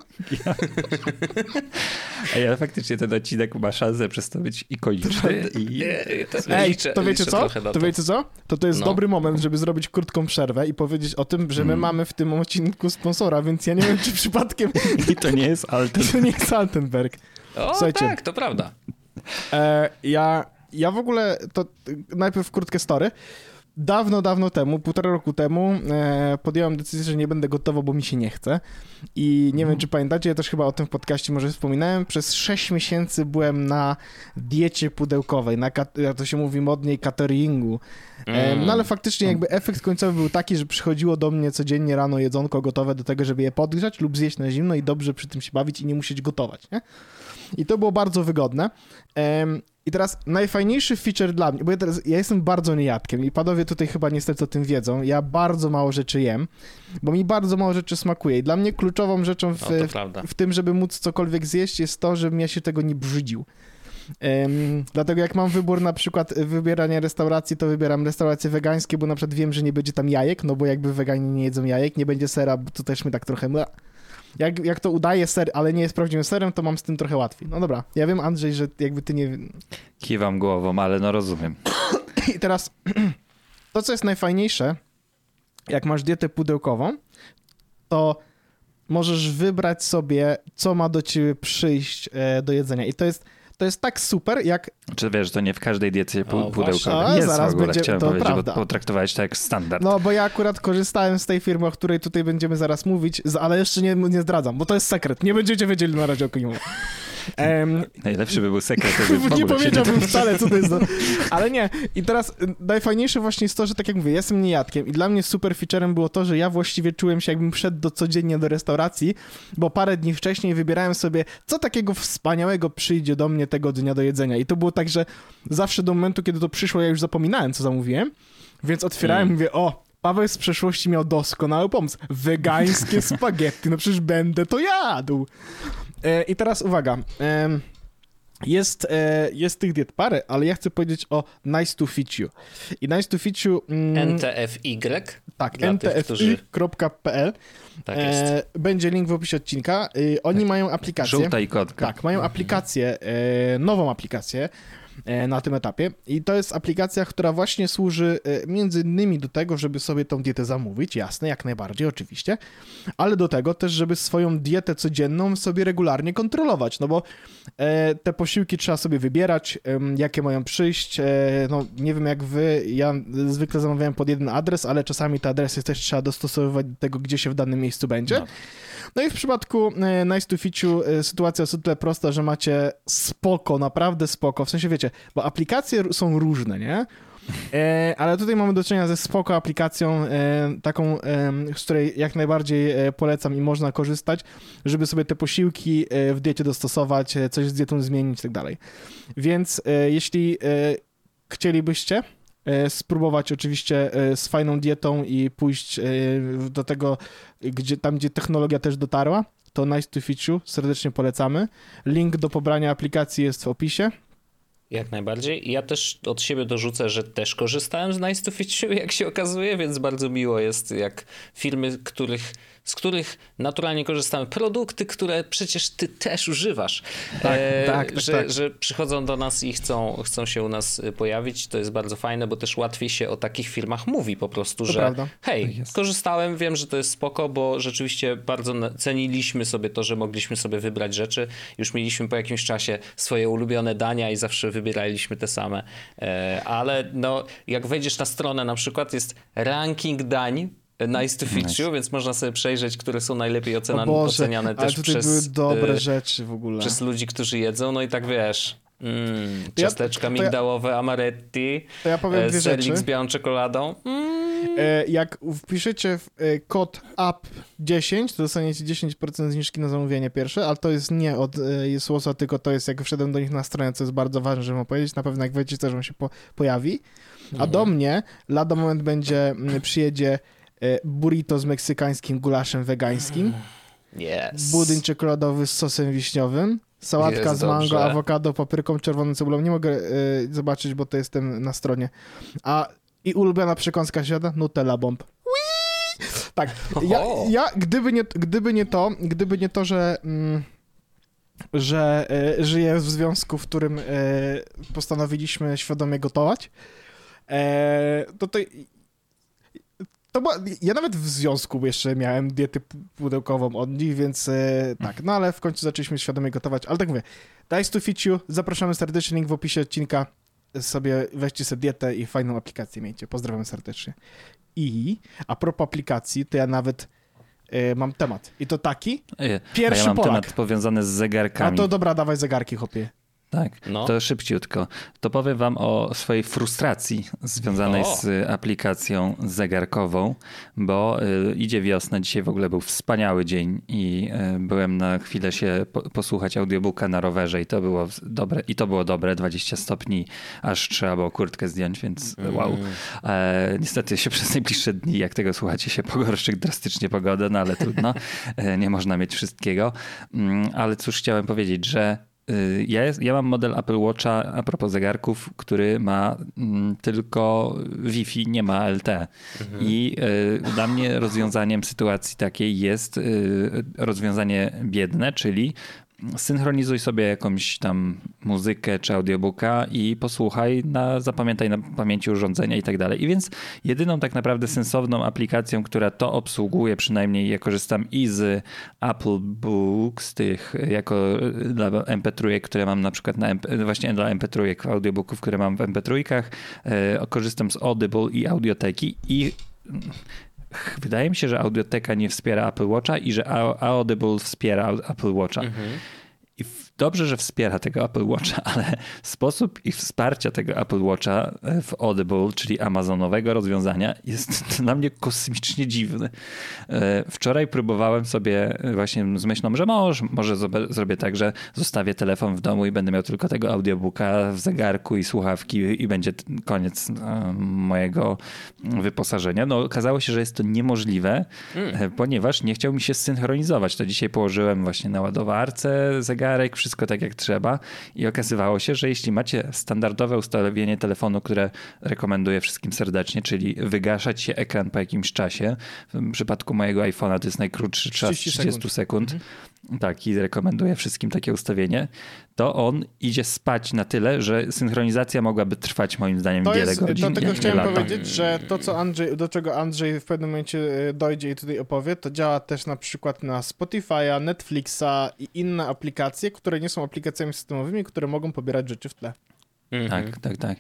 S2: Ej, ale faktycznie ten odcinek ma szansę przez to być ikoniczny i
S1: to
S3: Ej,
S1: liczę-
S3: to wiecie co? To wiecie co? To to jest
S1: No.
S3: dobry moment, żeby zrobić krótką przerwę i powiedzieć o tym, że my
S2: Mm.
S3: mamy w tym odcinku sponsora, więc ja nie wiem, czy przypadkiem
S2: i to nie jest Alten.
S3: to nie jest Altenberg.
S1: O,
S3: Słuchajcie.
S1: tak, to prawda.
S3: E, ja, ja w ogóle, to najpierw krótkie story. Dawno, dawno temu, półtora roku temu, e, podjąłem decyzję, że nie będę gotował, bo mi się nie chce. I nie wiem, czy pamiętacie, ja też chyba o tym w podcaście może wspominałem. Przez 6 miesięcy byłem na diecie pudełkowej, na, jak to się mówi modniej, cateringu. E,
S1: Mm.
S3: no ale faktycznie jakby efekt końcowy był taki, że przychodziło do mnie codziennie rano jedzonko gotowe do tego, żeby je podgrzać lub zjeść na zimno i dobrze przy tym się bawić i nie musieć gotować, nie? I to było bardzo wygodne. I teraz najfajniejszy feature dla mnie, bo ja teraz ja jestem bardzo niejadkiem i panowie tutaj chyba niestety o tym wiedzą. Ja bardzo mało rzeczy jem, bo mi bardzo mało rzeczy smakuje. I dla mnie kluczową rzeczą w,
S1: No
S3: w, w tym, żeby móc cokolwiek zjeść, jest to, żebym ja się tego nie brzydził. Em, dlatego jak mam wybór na przykład wybierania restauracji, to wybieram restauracje wegańskie, bo na przykład wiem, że nie będzie tam jajek, no bo jakby weganie nie jedzą jajek, nie będzie sera, bo to też my tak trochę... mle. Jak, jak to udaje ser, ale nie jest prawdziwym serem, to mam z tym trochę łatwiej. No dobra, ja wiem Andrzej, że jakby ty nie...
S2: Kiwam głową, ale no rozumiem.
S3: I teraz to, co jest najfajniejsze, jak masz dietę pudełkową, to możesz wybrać sobie, co ma do ciebie przyjść e, do jedzenia. I to jest, to jest tak super, jak
S2: Czy wiesz, to nie w każdej diecie pu-
S1: właśnie.
S2: pudełkowej jest
S3: zaraz
S2: w ogóle,
S3: będzie-
S2: chciałem
S3: to
S2: powiedzieć,
S3: prawda.
S2: bo potraktowałeś to jak standard.
S3: No, bo ja akurat korzystałem z tej firmy, o której tutaj będziemy zaraz mówić, ale jeszcze nie, nie zdradzam, bo to jest sekret. Nie będziecie wiedzieli na razie o kim mówię. Em,
S2: Najlepszy by był sekret,
S3: nie powiedziałbym wcale, co to jest. za- Ale nie. I teraz y, najfajniejsze właśnie jest to, że tak jak mówię, jestem niejadkiem i dla mnie super featurem było to, że ja właściwie czułem się jakbym szedł do, codziennie do restauracji, bo parę dni wcześniej wybierałem sobie, co takiego wspaniałego przyjdzie do mnie tego dnia do jedzenia. I to było tak, że zawsze do momentu, kiedy to przyszło, ja już zapominałem, co zamówiłem, więc otwierałem i
S1: Mm.
S3: mówię, o, Paweł z przeszłości miał doskonały pomysł. Wegańskie spaghetti, no przecież będę to jadł. E, I teraz uwaga. em, jest, e, jest tych diet parę, ale ja chcę powiedzieć o Nice to Fit You. I Nice to Fit You... Mm,
S1: NTFY.
S3: tak,
S1: tych, którzy-
S3: ntfi.pl.
S1: Tak jest.
S3: E, będzie link w opisie odcinka. Y, oni mają aplikację.
S2: Żółta i kotka.
S3: Tak, mają aplikację, e, nową aplikację e, na tym etapie i to jest aplikacja, która właśnie służy e, między innymi do tego, żeby sobie tą dietę zamówić, jasne, jak najbardziej, oczywiście, ale do tego też, żeby swoją dietę codzienną sobie regularnie kontrolować, no bo e, te posiłki trzeba sobie wybierać, jakie mają przyjść, e, no nie wiem jak wy, ja zwykle zamawiałem pod jeden adres, ale czasami te adresy też trzeba dostosowywać do tego, gdzie się w danym miejscu będzie.
S2: No.
S3: No i w przypadku e, Nice to e, sytuacja jest o tyle prosta, że macie spoko, naprawdę spoko, w sensie wiecie, bo aplikacje są różne, nie? E, ale tutaj mamy do czynienia ze spoko aplikacją, e, taką, e, z której jak najbardziej e, polecam i można korzystać, żeby sobie te posiłki e, w diecie dostosować, e, coś z dietą zmienić i tak dalej. Więc jeśli chcielibyście spróbować oczywiście z fajną dietą i pójść do tego, gdzie, tam gdzie technologia też dotarła, to Nice to Fit You, serdecznie polecamy. Link do pobrania aplikacji jest w opisie.
S1: Jak najbardziej. Ja też od siebie dorzucę, że też korzystałem z Nice to You, jak się okazuje, więc bardzo miło jest, jak firmy, których, z których naturalnie korzystamy, produkty, które przecież ty też używasz,
S3: Tak, tak, tak,
S1: że,
S3: tak.
S1: że przychodzą do nas i chcą, chcą się u nas y, pojawić. To jest bardzo fajne, bo też łatwiej się o takich firmach mówi po prostu,
S3: To
S1: że
S3: prawda.
S1: hej,
S2: Tak jest.
S1: korzystałem, wiem, że to jest spoko, bo rzeczywiście bardzo ceniliśmy sobie to, że mogliśmy sobie wybrać rzeczy. Już mieliśmy po jakimś czasie swoje ulubione dania i zawsze wybieraliśmy te same. E, Ale no, jak wejdziesz na stronę, na przykład jest ranking dań e, Nice to Fit
S2: Nice.
S1: Więc można sobie przejrzeć, które są najlepiej ocena-
S3: Boże,
S1: oceniane
S3: ale
S1: też
S3: tutaj
S1: przez,
S3: były dobre
S1: e,
S3: rzeczy w ogóle.
S1: przez ludzi, którzy jedzą. No i tak wiesz, mm,
S3: ja-
S1: ciasteczka
S3: ja-
S1: migdałowe, amaretti,
S3: To ja powiem
S1: e, sernik z białą czekoladą. Mm,
S3: E, Jak wpiszecie w, e, kod app10, to dostaniecie 10% zniżki na zamówienie pierwsze, ale to jest nie od e, Słosa, tylko to jest jak wszedłem do nich na stronę, co jest bardzo ważne, żeby powiedzieć. Na pewno jak wejdziecie, też wam się po, pojawi. A do mnie lada moment będzie, przyjedzie burrito z meksykańskim gulaszem wegańskim,
S1: yes.
S3: budyń czekoladowy z sosem wiśniowym, sałatka
S1: Jest
S3: z mango,
S1: dobrze.
S3: awokado, papryką, czerwoną cebulą. Nie mogę e, zobaczyć, bo to jestem na stronie. A i ulubiona przekąska świata? Nutella bomb. Whee! Tak, ja, ja gdyby, nie, gdyby nie to, gdyby nie to, że... Mm, że e, żyję w związku, w którym e, postanowiliśmy świadomie gotować, e, to to to była, ja nawet w związku jeszcze miałem dietę pu- pudełkową od nich, więc e, tak, no ale w końcu zaczęliśmy świadomie gotować, ale tak mówię, Dice to Fit You, zapraszamy serdecznie, link w opisie odcinka, sobie weźcie sobie dietę i fajną aplikację miejcie, pozdrawiam serdecznie. I a propos aplikacji, to ja nawet e, mam temat i to taki,
S2: E,
S3: Pierwszy
S2: ja mam
S3: Polak.
S2: temat powiązany z
S3: a
S2: zegarkami.
S3: to dobra, dawaj zegarki, chłopie.
S2: Tak,
S1: No.
S2: to szybciutko. To powiem wam o swojej frustracji związanej
S1: O.
S2: z aplikacją zegarkową, bo y, idzie wiosna. Dzisiaj w ogóle był wspaniały dzień i y, byłem na chwilę się po, posłuchać audiobooka na rowerze i to było dobre. I to było dobre, 20 stopni, aż trzeba było kurtkę zdjąć, więc wow. E, niestety się przez najbliższe dni, jak tego słuchacie, się pogorszy drastycznie pogoda, no ale trudno. E, nie można mieć wszystkiego. Mm, ale cóż chciałem powiedzieć, że y, ja, jest, ja mam model Apple Watcha a propos zegarków, który ma mm, tylko Wi-Fi, nie ma LTE. I y, dla mnie rozwiązaniem sytuacji takiej jest y, rozwiązanie biedne, czyli synchronizuj sobie jakąś tam muzykę czy audiobooka i posłuchaj, na, zapamiętaj na pamięci urządzenia i tak dalej. I więc jedyną tak naprawdę sensowną aplikacją, która to obsługuje, przynajmniej ja korzystam i z Apple Books, tych jako dla MP3, które mam na przykład na MP, właśnie dla MP3 audiobooków, które mam w MP3, e, korzystam z Audible i Audioteki i Wydaje mi się, że Audioteka nie wspiera Apple Watcha i że Au- Audible wspiera Apple Watcha. I w dobrze, że wspiera tego Apple Watcha, ale sposób ich wsparcia tego Apple Watcha w Audible, czyli amazonowego rozwiązania, jest dla mnie kosmicznie dziwny. E, wczoraj próbowałem sobie właśnie z myślą, że może, może zrobię tak, że zostawię telefon w domu i będę miał tylko tego audiobooka w zegarku i słuchawki i będzie koniec e, mojego wyposażenia. No okazało się, że jest to niemożliwe, mm. ponieważ nie chciał mi się synchronizować. To dzisiaj położyłem właśnie na ładowarce zegarek, wszystko tak jak trzeba i okazywało się, że jeśli macie standardowe ustawienie telefonu, które rekomenduję wszystkim serdecznie, czyli wygaszać się ekran po jakimś czasie, w przypadku mojego iPhone'a to jest najkrótszy czas 30 sekund. 30 sekund. Mhm tak, i rekomenduję wszystkim takie ustawienie, to on idzie spać na tyle, że synchronizacja mogłaby trwać moim zdaniem
S3: to
S2: wiele
S3: jest,
S2: godzin.
S3: Dlatego chciałem lata. powiedzieć, że to, co Andrzej, do czego Andrzej w pewnym momencie e, dojdzie i tutaj opowie, to działa też na przykład na Spotify'a, Netflixa i inne aplikacje, które nie są aplikacjami systemowymi, które mogą pobierać rzeczy w tle.
S2: Mhm. Tak, tak, tak.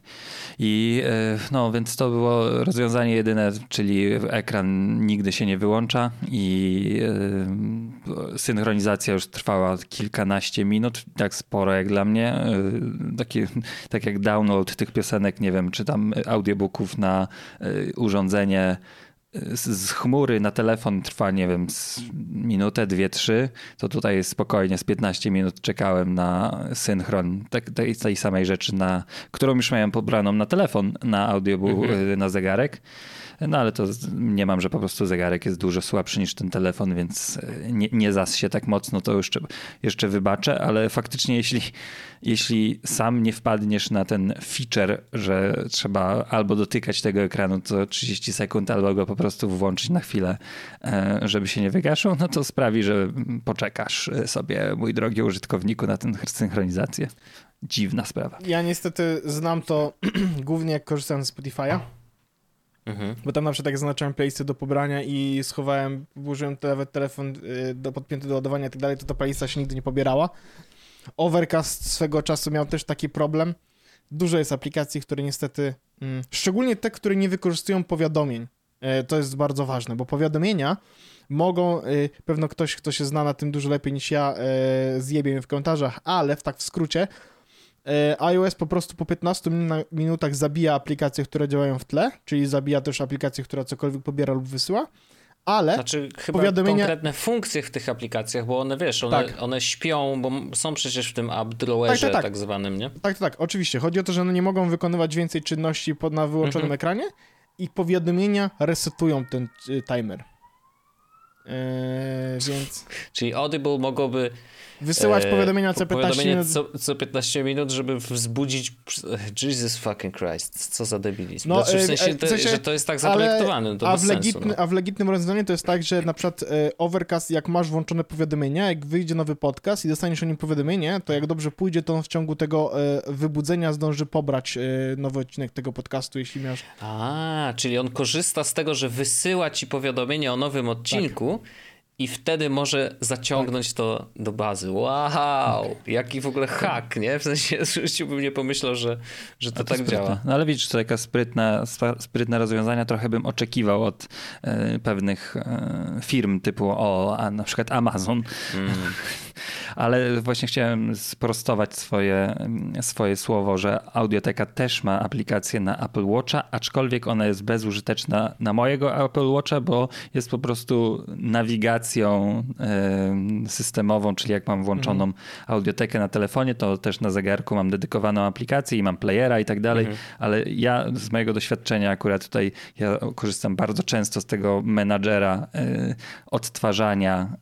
S2: I e, no, więc to było rozwiązanie jedyne, czyli ekran nigdy się nie wyłącza i e, synchronizacja już trwała kilkanaście minut, tak sporo jak dla mnie. E, taki, tak jak download tych piosenek, nie wiem, czy tam audiobooków na urządzenie z chmury na telefon trwa, nie wiem, minutę, dwie, trzy, to tutaj spokojnie z 15 minut czekałem na synchron tej, tej samej rzeczy, na, którą już miałem pobraną na telefon, na audiobook, mhm. na zegarek. No ale to nie mam, że po prostu zegarek jest dużo słabszy niż ten telefon, więc e, nie, nie zas się tak mocno, to jeszcze, jeszcze wybaczę, ale faktycznie jeśli, jeśli sam nie wpadniesz na ten feature, że trzeba albo dotykać tego ekranu co 30 sekund, albo go po prostu włączyć na chwilę, e, żeby się nie wygaszył, no to sprawi, że poczekasz sobie, mój drogi użytkowniku, na tę synchronizację. Dziwna sprawa.
S3: Ja niestety znam to głównie jak korzystam z Spotify'a. Mhm. Bo tam na przykład jak zaznaczałem playlisty do pobrania i schowałem, włożyłem nawet telefon y, do, podpięty do ładowania i tak dalej, to ta playlista się nigdy nie pobierała. Overcast swego czasu miał też taki problem. Dużo jest aplikacji, które niestety, mm, szczególnie te, które nie wykorzystują powiadomień. Y, to jest bardzo ważne, bo powiadomienia mogą, y, pewno ktoś, kto się zna na tym dużo lepiej niż ja, zjebie mnie w komentarzach, ale w tak w skrócie, E, iOS po prostu po 15 minutach zabija aplikacje, które działają w tle, czyli zabija też aplikację, która cokolwiek pobiera lub wysyła, ale
S1: znaczy, chyba powiadomienia... konkretne funkcje w tych aplikacjach, bo one, wiesz, one, tak. one śpią, bo są przecież w tym app drawerze tak, tak, tak. tak zwanym, nie?
S3: Tak, tak, oczywiście. Chodzi o to, że one nie mogą wykonywać więcej czynności pod, na wyłączonym mhm. ekranie i powiadomienia resetują ten y, timer. Eee, więc...
S1: Czyli Audible mogłoby
S3: Wysyłać e, powiadomienia co 15 minut.
S1: Co, co 15 minut, żeby wzbudzić Jesus fucking Christ, co za debilizm. No, znaczy, w e, sensie, w sensie że to jest tak zaprojektowane, to a, w legitny,
S3: no. a w legitnym rozwiązaniu to jest tak, że na przykład e, Overcast, jak masz włączone powiadomienia, jak wyjdzie nowy podcast i dostaniesz o nim powiadomienie, to jak dobrze pójdzie, to on w ciągu tego wybudzenia zdąży pobrać nowy odcinek tego podcastu, jeśli masz...
S1: A, czyli on korzysta z tego, że wysyła ci powiadomienie o nowym odcinku, tak i wtedy może zaciągnąć to do bazy. Wow, jaki w ogóle hack, nie? W sensie w bym nie pomyślał, że, że to, to tak działa.
S2: No ale widzisz, to taka sprytna, sprytne rozwiązania trochę bym oczekiwał od e, pewnych e, firm typu o, a na przykład Amazon. Mm. ale właśnie chciałem sprostować swoje, swoje słowo, że Audioteka też ma aplikację na Apple Watcha, aczkolwiek ona jest bezużyteczna na mojego Apple Watcha, bo jest po prostu nawigacją systemową, czyli jak mam włączoną mhm. audiotekę na telefonie, to też na zegarku mam dedykowaną aplikację i mam playera i tak dalej, mhm. ale ja z mojego doświadczenia akurat tutaj ja korzystam bardzo często z tego menadżera y, odtwarzania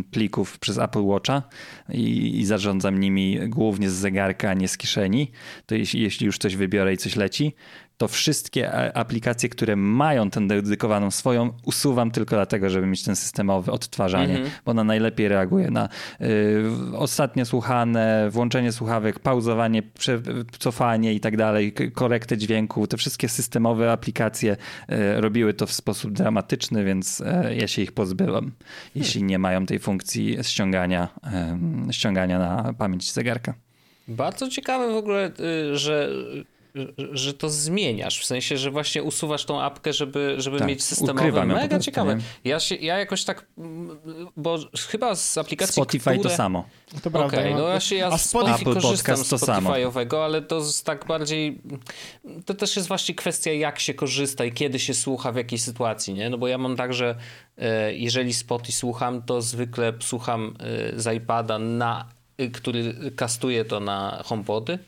S2: y, plików przez Apple Watcha i, i, zarządzam nimi głównie z zegarka, a nie z kieszeni, to jeśli, jeśli już coś wybiorę i coś leci, to wszystkie aplikacje, które mają tę dedykowaną swoją, usuwam tylko dlatego, żeby mieć ten systemowy odtwarzanie, mm -hmm. bo ona najlepiej reaguje na y, ostatnie słuchane, włączenie słuchawek, pauzowanie, cofanie i tak dalej, korektę dźwięku. Te wszystkie systemowe aplikacje y, robiły to w sposób dramatyczny, więc y, ja się ich pozbyłem, jeśli hmm. nie mają tej funkcji ściągania, ściągania na pamięć zegarka.
S1: Bardzo ciekawe w ogóle, y, że że to zmieniasz, w sensie, że właśnie usuwasz tą apkę, żeby, żeby
S2: Tak,
S1: mieć systemowy.
S2: ukrywam
S1: Mega
S2: prostu,
S1: ciekawe.
S2: nie?
S1: Ja, się, ja jakoś tak, bo chyba z aplikacji,
S2: Spotify
S1: które...
S2: to samo.
S3: To prawda. Ja
S1: no
S3: mam-
S1: ja się ja
S3: A
S1: z
S3: Spotify-
S2: Apple
S1: korzystam
S2: Podcast samo.
S1: Spotify'owego, ale to jest tak bardziej, to też jest właśnie kwestia jak się korzysta i kiedy się słucha, w jakiej sytuacji, nie? No bo ja mam tak, że e, jeżeli Spotify słucham, to zwykle słucham e, z iPada, na, który kastuje to na HomePody,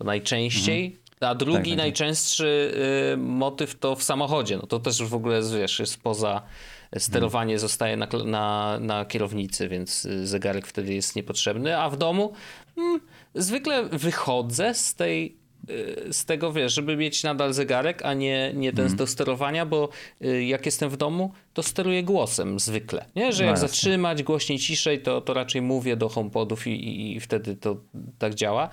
S1: najczęściej, a drugi
S2: Tak, tak, tak.
S1: najczęstszy e, motyw to w samochodzie, no to też w ogóle, wiesz, jest poza sterowanie zostaje na, na, na kierownicy, więc y, zegarek wtedy jest niepotrzebny, a w domu mm, zwykle wychodzę z tej y, z tego, wiesz, żeby mieć nadal zegarek, a nie, nie ten do sterowania, bo y, jak jestem w domu, to steruję głosem zwykle, nie? Że
S2: No
S1: jak zatrzymać głośniej, ciszej, to, to raczej mówię do HomePodów i, i, i wtedy to tak działa.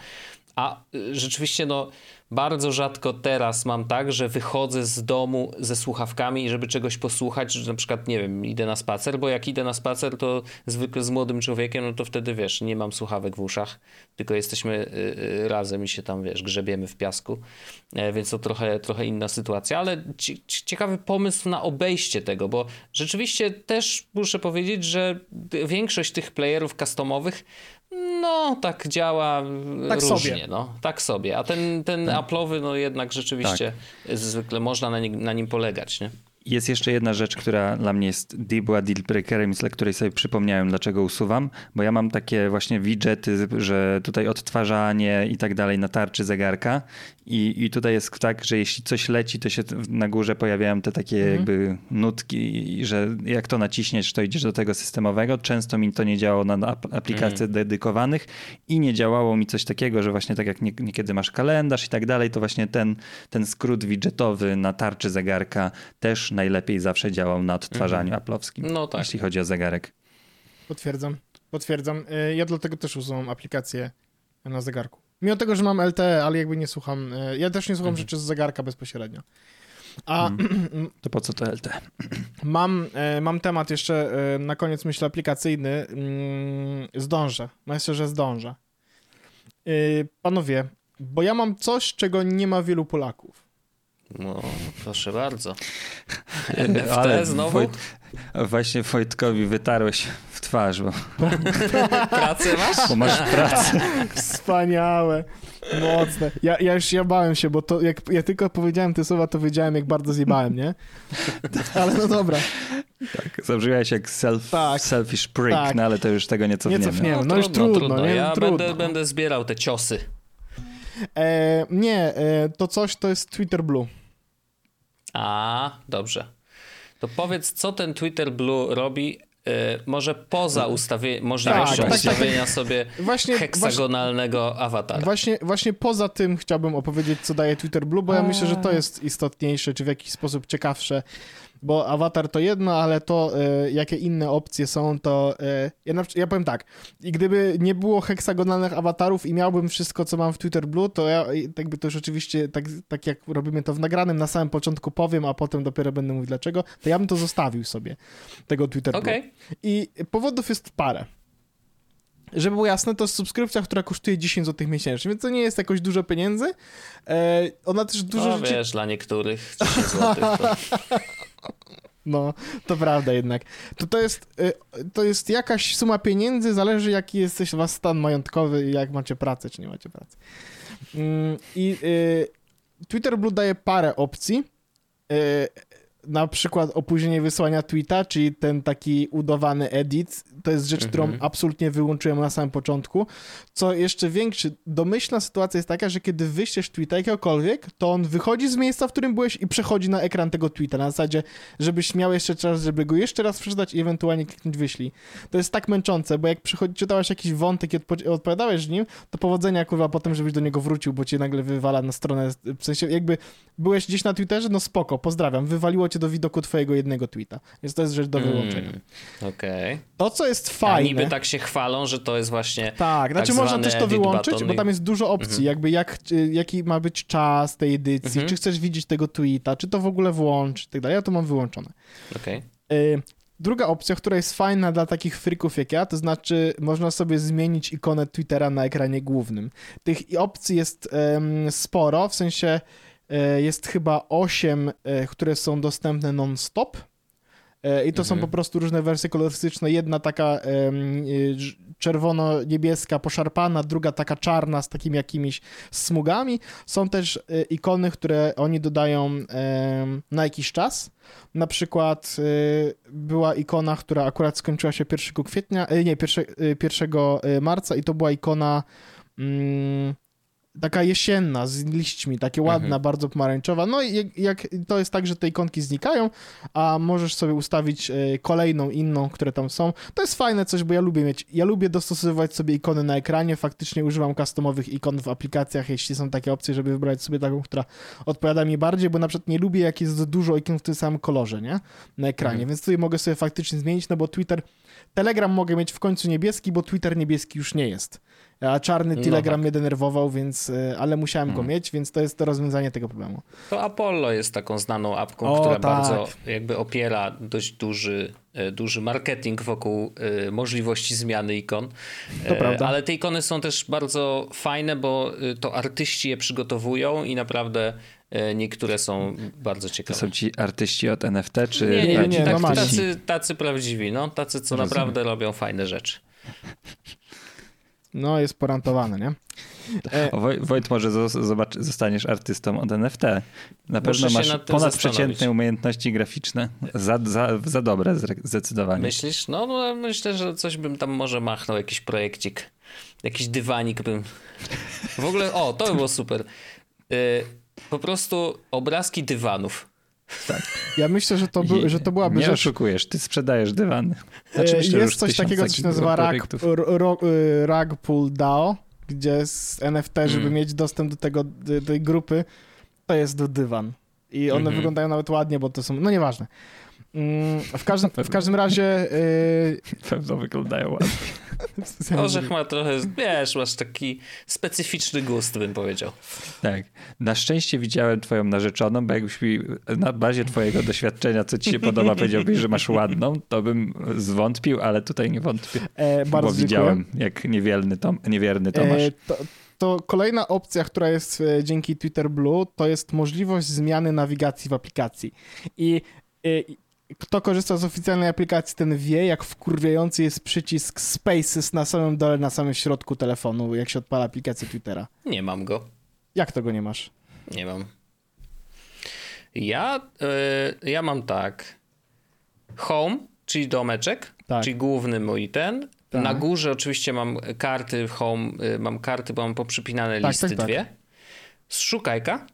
S1: A y, rzeczywiście, no, bardzo rzadko teraz mam tak, że wychodzę z domu ze słuchawkami żeby czegoś posłuchać, że na przykład, nie wiem, idę na spacer, bo jak idę na spacer, to zwykle z młodym człowiekiem, no to wtedy, wiesz, nie mam słuchawek w uszach, tylko jesteśmy y, y, razem i się tam, wiesz, grzebiemy w piasku, e, więc to trochę, trochę inna sytuacja, ale ci- ci- ciekawy pomysł na obejście tego, bo rzeczywiście też muszę powiedzieć, że większość tych playerów customowych no, tak działa
S3: Tak
S1: różnie,
S3: sobie.
S1: no. Tak sobie. A ten, ten Apple'owy, no jednak rzeczywiście zwykle można na nim, na nim polegać, nie?
S2: Jest jeszcze jedna rzecz, która dla mnie jest była deal breakerem, z której sobie przypomniałem, dlaczego usuwam, bo ja mam takie właśnie widgety, że tutaj odtwarzanie i tak dalej na tarczy zegarka i, i tutaj jest tak, że jeśli coś leci, to się na górze pojawiają te takie jakby nutki, i że jak to naciśniesz, to idziesz do tego systemowego. Często mi to nie działało na ap- aplikacjach dedykowanych i nie działało mi coś takiego, że właśnie tak jak nie, niekiedy masz kalendarz i tak dalej, to właśnie ten, ten skrót widgetowy na tarczy zegarka też najlepiej zawsze działał na odtwarzaniu aplowskim,
S1: No tak.
S2: jeśli chodzi o zegarek.
S3: Potwierdzam. Potwierdzam. Y, Ja dlatego też usuwam aplikację na zegarku. Mimo tego, że mam LTE, ale jakby nie słucham. y, Ja też nie słucham rzeczy z zegarka bezpośrednio. A
S2: To po co to LT?
S3: mam, e, mam temat jeszcze e, na koniec, myślę, aplikacyjny. Mm, Zdążę. Myślę, że zdążę. Panowie, bo ja mam coś, czego nie ma wielu Polaków.
S1: No, proszę bardzo.
S2: Ale
S1: znowu?
S2: Wojt, właśnie Wojtkowi wytarłeś w twarz, bo,
S1: Pracę masz?
S2: bo masz pracę.
S3: Wspaniałe. Mocne. Ja, ja już ja bałem się, bo to jak ja tylko powiedziałem te słowa, to wiedziałem, jak bardzo zjebałem, nie? Ale no dobra.
S2: Tak, zabrzmiałeeś jak self,
S3: Tak.
S2: selfish prick,
S3: Tak.
S2: no ale to już tego nie cofniemy.
S3: Nie cofniemy. No już trudno, nie?
S1: Ja
S3: Trudno.
S1: Będę, będę zbierał te ciosy.
S3: E, nie, e, to coś to jest Twitter Blue.
S1: A, dobrze. To powiedz, co ten Twitter Blue robi, może poza ustawie, możliwością
S3: tak, tak.
S1: ustawienia sobie
S3: Właśnie,
S1: heksagonalnego awatara.
S3: Właśnie, właśnie poza tym chciałbym opowiedzieć, co daje Twitter Blue, bo ja myślę, że to jest istotniejsze, czy w jakiś sposób ciekawsze, bo awatar to jedno, ale to, e, jakie inne opcje są, to e, ja, na, ja powiem tak, i gdyby nie było heksagonalnych awatarów i miałbym wszystko, co mam w Twitter Blue, to ja tak by to rzeczywiście, tak, tak jak robimy to w nagranym, na samym początku powiem, a potem dopiero będę mówił dlaczego, to ja bym to zostawił sobie, tego Twitter Blue.
S1: Okej.
S3: I powodów jest parę. Żeby było jasne, to jest subskrypcja, która kosztuje 10 zł miesięcznie, więc to nie jest jakoś dużo pieniędzy. E, ona też dużo
S1: No
S3: rzeczy...
S1: wiesz, dla niektórych 10 złotych to...
S3: No, to prawda jednak. To, to, jest, e, to jest jakaś suma pieniędzy, zależy jaki jesteś was stan majątkowy jak macie pracę, czy nie macie pracy. Mm, I e, Twitter Blue daje parę opcji. Na przykład opóźnienie wysłania tweeta, czyli ten taki udawany edit, to jest rzecz, którą
S1: Mhm.
S3: absolutnie wyłączyłem na samym początku. Co jeszcze większy, domyślna sytuacja jest taka, że kiedy wyślesz tweeta jakiegokolwiek, to on wychodzi z miejsca, w którym byłeś i przechodzi na ekran tego tweeta, na zasadzie, żebyś miał jeszcze czas, żeby go jeszcze raz przeczytać i ewentualnie kliknąć wyślij. To jest tak męczące, bo jak przychodzi, czytałeś jakiś wątek i odpo- odpowiadałeś nim, to powodzenia kurwa potem, żebyś do niego wrócił, bo cię nagle wywala na stronę, w sensie jakby byłeś gdzieś na Twitterze, no spoko, pozdrawiam, wywaliło cię do widoku twojego jednego tweeta, więc to jest rzecz do wyłączenia.
S1: Mm, Okej.
S3: To, co jest
S1: A
S3: fajne...
S1: niby tak się chwalą, że to jest właśnie...
S3: Tak, znaczy
S1: tak
S3: można też to wyłączyć,
S1: button
S3: bo tam jest dużo opcji,
S1: Mhm.
S3: jakby jak, y, jaki ma być czas tej edycji,
S1: Mhm.
S3: czy chcesz widzieć tego tweeta, czy to w ogóle włączyć i tak dalej. Ja to mam wyłączone.
S1: Okej.
S3: Y, druga opcja, która jest fajna dla takich frików jak ja, to znaczy można sobie zmienić ikonę Twittera na ekranie głównym. Tych opcji jest em, sporo, w sensie jest chyba 8, e, które są dostępne non-stop. E, I to są
S1: Mhm.
S3: po prostu różne wersje kolorystyczne. Jedna taka e, czerwono-niebieska, poszarpana, druga taka czarna z takimi jakimiś smugami. Są też e, ikony, które oni dodają na jakiś czas. Na przykład e, była ikona, która akurat skończyła się 1 kwietnia, e, nie, 1, 1 marca i to była ikona mm, taka jesienna z liśćmi, takie ładna,
S1: Mhm.
S3: bardzo pomarańczowa. No i jak, jak to jest tak, że te ikonki znikają, a możesz sobie ustawić e, kolejną, inną, które tam są. To jest fajne coś, bo ja lubię mieć, ja lubię dostosowywać sobie ikony na ekranie, faktycznie używam customowych ikon w aplikacjach, jeśli są takie opcje, żeby wybrać sobie taką, która odpowiada mi bardziej, bo na przykład nie lubię, jak jest dużo ikon w tym samym kolorze, nie? Na ekranie,
S1: Mhm.
S3: więc tutaj mogę sobie faktycznie zmienić, no bo Twitter, Telegram mogę mieć w końcu niebieski, bo Twitter niebieski już nie jest. A czarny
S1: No
S3: Telegram
S1: tak.
S3: mnie denerwował, więc, e, ale musiałem go
S2: Mhm.
S3: mieć, więc to jest to rozwiązanie tego problemu.
S1: To Apollo jest taką znaną apką,
S3: O,
S1: która
S3: tak.
S1: bardzo jakby opiera dość duży, e, duży marketing wokół e, możliwości zmiany ikon.
S3: To prawda.
S1: Ale te ikony są też bardzo fajne, bo to artyści je przygotowują i naprawdę niektóre są bardzo
S2: To
S1: ciekawe.
S2: są ci artyści od NFT, czy
S1: Nie, nie,
S3: nie,
S1: tak, tacy, tacy prawdziwi, no, tacy, co
S2: Rozumiem.
S1: naprawdę robią fajne rzeczy.
S3: No, jest porantowany, nie? E,
S2: Woj- Wojt, może zo- zobacz, zostaniesz artystą od NFT. Na pewno masz ponadprzeciętne umiejętności graficzne. Za, za, za dobre zdecydowanie.
S1: Myślisz? No, no, myślę, że coś bym tam może machnął, jakiś projekcik, jakiś dywanik bym... W ogóle, o, to by było super. Y, po prostu obrazki dywanów.
S3: Ja myślę, że to, by, że to byłaby
S2: Nie
S3: rzecz...
S2: oszukujesz, ty sprzedajesz dywany.
S3: E,
S2: Znaczy, myślę, że już
S3: jest coś takiego, co się nazywa rag,
S2: projektów.
S3: r, ro, y, Ragpool DAO, gdzie z NFT, żeby
S1: Mm.
S3: mieć dostęp do tego, do tej grupy, to jest do dywan. I one
S1: Mhm.
S3: wyglądają nawet ładnie, bo to są, no nieważne. Mm, W każdym, w każdym razie... y,
S2: Pewno wyglądają ładnie.
S1: Orzech ma trochę, wiesz, masz taki specyficzny gust, bym powiedział.
S2: Tak. Na szczęście widziałem twoją narzeczoną, bo jakbyś mi na bazie twojego doświadczenia, co ci się podoba, powiedziałbyś, że masz ładną, to bym zwątpił, ale tutaj nie wątpię.
S3: e,
S2: Bo
S3: bardzo
S2: widziałem, jak niewierny, Tom, niewierny Tomasz.
S3: E, to, to kolejna opcja, która jest e, dzięki Twitter Blue, to jest możliwość zmiany nawigacji w aplikacji. I e, kto korzysta z oficjalnej aplikacji, ten wie, jak wkurwiający jest przycisk Spaces na samym dole, na samym środku telefonu, jak się odpala aplikację Twittera.
S1: Nie mam go.
S3: Jak tego nie masz?
S1: Nie mam. Ja, y, ja mam tak. Home, czyli domeczek,
S3: Tak.
S1: czyli główny mój ten.
S3: Tak.
S1: Na górze oczywiście mam karty home, y, mam karty, bo mam poprzypinane
S3: Tak,
S1: listy
S3: tak, tak.
S1: dwie. Szukajka.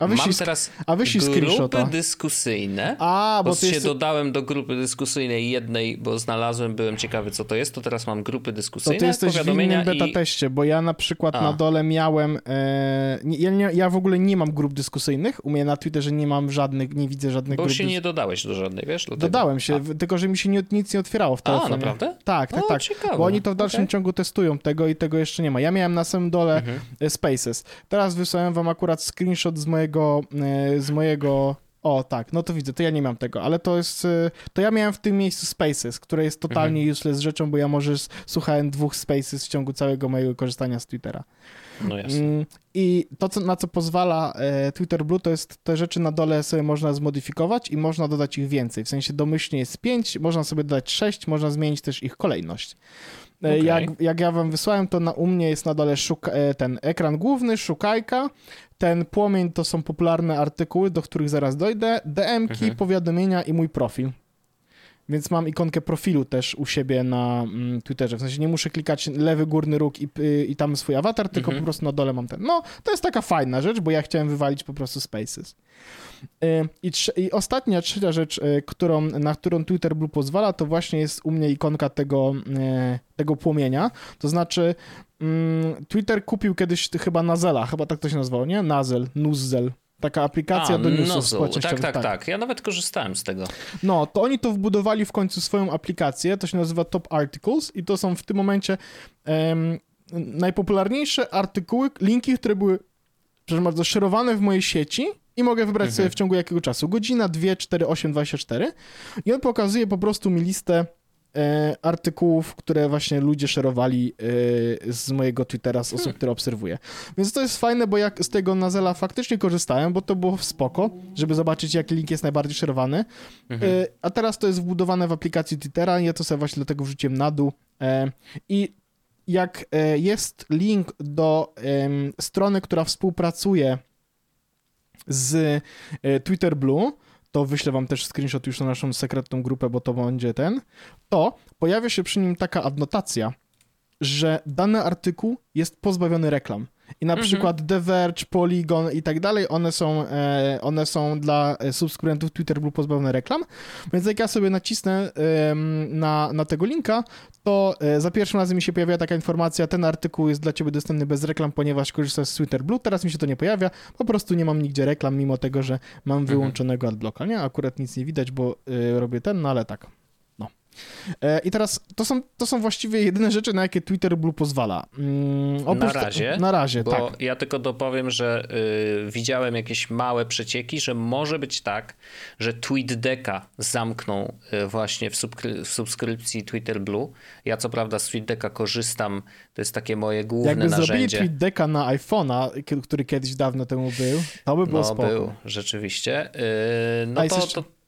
S3: A
S1: Mam teraz
S3: a
S1: grupy
S3: screenshota.
S1: dyskusyjne.
S3: A,
S1: Bo
S3: bo to
S1: się
S3: jest...
S1: dodałem do grupy dyskusyjnej jednej, bo znalazłem, byłem ciekawy co to jest, to teraz mam grupy
S3: To
S1: dyskusyjne,
S3: ty jesteś w innym beta
S1: i...
S3: teście, bo ja na przykład
S1: A.
S3: na dole miałem. E, ja, nie, ja w ogóle nie mam grup dyskusyjnych. U mnie na Twitterze nie mam żadnych, nie widzę żadnych
S1: Bo
S3: grup.
S1: się
S3: dys-
S1: nie dodałeś do żadnej, wiesz? dlatego.
S3: Dodałem się,
S1: A,
S3: tylko że mi się nie, nic nie otwierało w
S1: A,
S3: telefonie.
S1: naprawdę?
S3: Tak, tak,
S1: O,
S3: tak.
S1: ciekawe.
S3: Bo oni to w dalszym
S1: Okej.
S3: ciągu testują tego i tego jeszcze nie ma. Ja miałem na samym dole
S1: Mhm.
S3: e, Spaces. Teraz wysłałem wam akurat screenshot z mojego, e, z mojego o, tak, no to widzę, to ja nie mam tego, ale to jest, e, to ja miałem w tym miejscu Spaces, które jest totalnie
S1: Mhm.
S3: useless rzeczą, bo ja może słuchałem dwóch Spaces w ciągu całego mojego korzystania z Twittera.
S1: No jasne.
S3: Mm, I to, co, na co pozwala e, Twitter Blue, to jest te rzeczy na dole sobie można zmodyfikować i można dodać ich więcej. W sensie domyślnie jest 5, można sobie dodać 6, można zmienić też ich kolejność.
S1: Okej.
S3: Jak, jak ja wam wysłałem, to na, u mnie jest na dole szuka, ten ekran główny, szukajka, ten płomień to są popularne artykuły, do których zaraz dojdę, DM-ki,
S1: Mhm.
S3: powiadomienia i mój profil. Więc mam ikonkę profilu też u siebie na mm, Twitterze. W sensie nie muszę klikać lewy górny róg i, i tam swój awatar, tylko
S1: Mhm.
S3: po prostu na dole mam ten. No, to jest taka fajna rzecz, bo ja chciałem wywalić po prostu Spaces. Y, I, I ostatnia, trzecia rzecz, y, którą, na którą Twitter Blue pozwala, to właśnie jest u mnie ikonka tego, y, tego płomienia. To znaczy, mm, Twitter kupił kiedyś chyba Nazela, chyba tak to się nazywało, nie? Nazel, Nuzzel. Taka aplikacja
S1: A,
S3: do newsów
S1: Nozzle.
S3: społecznościowych.
S1: Tak, tak, tak. Ja nawet korzystałem z tego.
S3: No, to oni to wbudowali w końcu swoją aplikację, to się nazywa Top Articles i to są w tym momencie em, najpopularniejsze artykuły, linki, które były, przepraszam bardzo, szerowane w mojej sieci I mogę wybrać sobie w ciągu jakiego czasu. Godzina, 2, 4, 8, 24. I on pokazuje po prostu mi listę artykułów, które właśnie ludzie szerowali e, z mojego Twittera, z osób, które obserwuję. Więc to jest fajne, bo jak z tego Nazela faktycznie korzystałem, bo to było spoko, żeby zobaczyć, jaki link jest najbardziej szerowany. E, a teraz to jest wbudowane w aplikacji Twittera, ja to sobie właśnie dlatego wrzuciłem na dół. E, I jak e, jest link do strony, która współpracuje z e, Twitter Blue, to wyślę wam też screenshot już na naszą sekretną grupę, bo to będzie ten, to pojawia się przy nim taka adnotacja, że dany artykuł jest pozbawiony reklam. I na przykład The Verge, Polygon i tak dalej, one są, e, one są dla e, subskrybentów Twitter Blue pozbawione reklam. Więc jak ja sobie nacisnę em, na, na tego linka, to e, za pierwszym razem mi się pojawia taka informacja, ten artykuł jest dla ciebie dostępny bez reklam, ponieważ korzystasz z Twitter Blue. Teraz mi się to nie pojawia, po prostu nie mam nigdzie reklam, mimo tego, że mam wyłączonego adblocka. Nie, akurat nic nie widać, bo e, robię ten, no ale tak. E, I teraz to są, to są właściwie jedyne rzeczy, na jakie Twitter Blue pozwala. Mm,
S1: Na razie,
S3: Na razie,
S1: Bo
S3: tak.
S1: ja tylko dopowiem, że y, widziałem jakieś małe przecieki, że może być tak, że TweetDecka zamknął y, właśnie w, subskry- w subskrypcji Twitter Blue. Ja co prawda z TweetDecka korzystam, to jest takie moje główne
S3: Jakby zrobili
S1: narzędzie.
S3: TweetDecka na iPhone'a, który kiedyś dawno temu był, to by było
S1: No
S3: spoko.
S1: był, rzeczywiście. Yy, No
S3: A
S1: to,
S3: jeszcze-
S1: to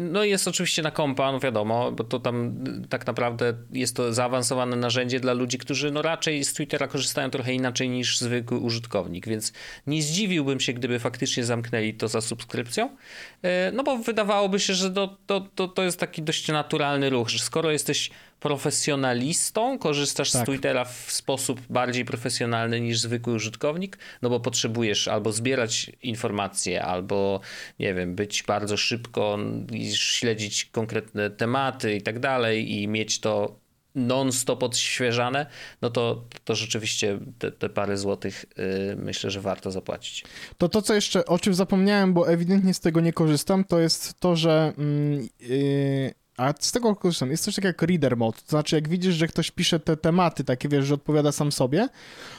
S1: no jest oczywiście na kompa, no wiadomo, bo to tam y, tak naprawdę jest to zaawansowane narzędzie dla ludzi, którzy no raczej z Twittera korzystają trochę inaczej niż zwykły użytkownik, więc nie zdziwiłbym się, gdyby faktycznie zamknęli to za subskrypcją, Yy, no bo wydawałoby się, że to, to, to, to jest taki dość naturalny ruch, że skoro jesteś profesjonalistą, korzystasz z
S3: Tak.
S1: Twittera w sposób bardziej profesjonalny niż zwykły użytkownik, no bo potrzebujesz albo zbierać informacje, albo nie wiem, być bardzo szybko i śledzić konkretne tematy i tak dalej i mieć to non-stop odświeżane, no to, to rzeczywiście te, te parę złotych yy, myślę, że warto zapłacić.
S3: To to, co jeszcze, o czym zapomniałem, bo ewidentnie z tego nie korzystam, to jest to, że. Yy, a z tego korzystam. Jest coś takiego jak reader mode. To znaczy, jak widzisz, że ktoś pisze te tematy, takie wiesz, że odpowiada sam sobie,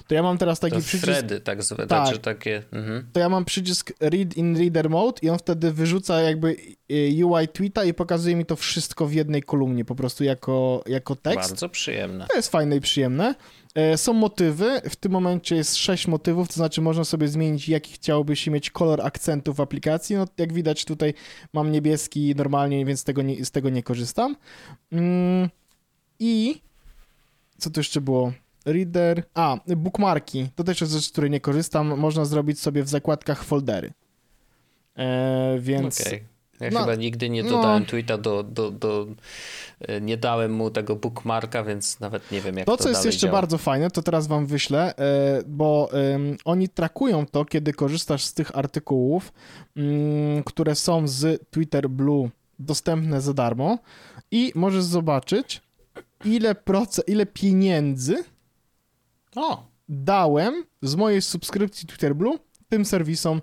S3: to ja mam teraz taki
S1: To
S3: przycisk.
S1: thready tak zwane,
S3: Tak.
S1: znaczy takie... Mhm.
S3: To ja mam przycisk read in reader mode i on wtedy wyrzuca jakby yy, UI tweeta i pokazuje mi to wszystko w jednej kolumnie, po prostu jako, jako tekst.
S1: Bardzo przyjemne.
S3: To jest fajne i przyjemne. E, Są motywy, w tym momencie jest sześć motywów, to znaczy można sobie zmienić, jaki chciałbyś mieć kolor akcentu w aplikacji. No, jak widać tutaj mam niebieski normalnie, więc tego nie, z tego nie korzystam. Mm, I co tu jeszcze było? Reader. A, bookmarki. To też jest rzecz, z której nie korzystam. Można zrobić sobie w zakładkach foldery. E, więc.
S1: Okej. Ja
S3: No,
S1: chyba nigdy nie
S3: no.
S1: dodałem tweeta do, do, do... e, Nie dałem mu tego bookmarka, więc nawet nie wiem jak to
S3: To, co jest
S1: dalej
S3: jeszcze
S1: działa.
S3: bardzo fajne, to teraz wam wyślę, e, bo oni trakują to, kiedy korzystasz z tych artykułów, mm, które są z Twitter Blue dostępne za darmo i możesz zobaczyć, ile, proce- ile pieniędzy
S1: O,
S3: dałem z mojej subskrypcji Twitter Blue tym serwisom,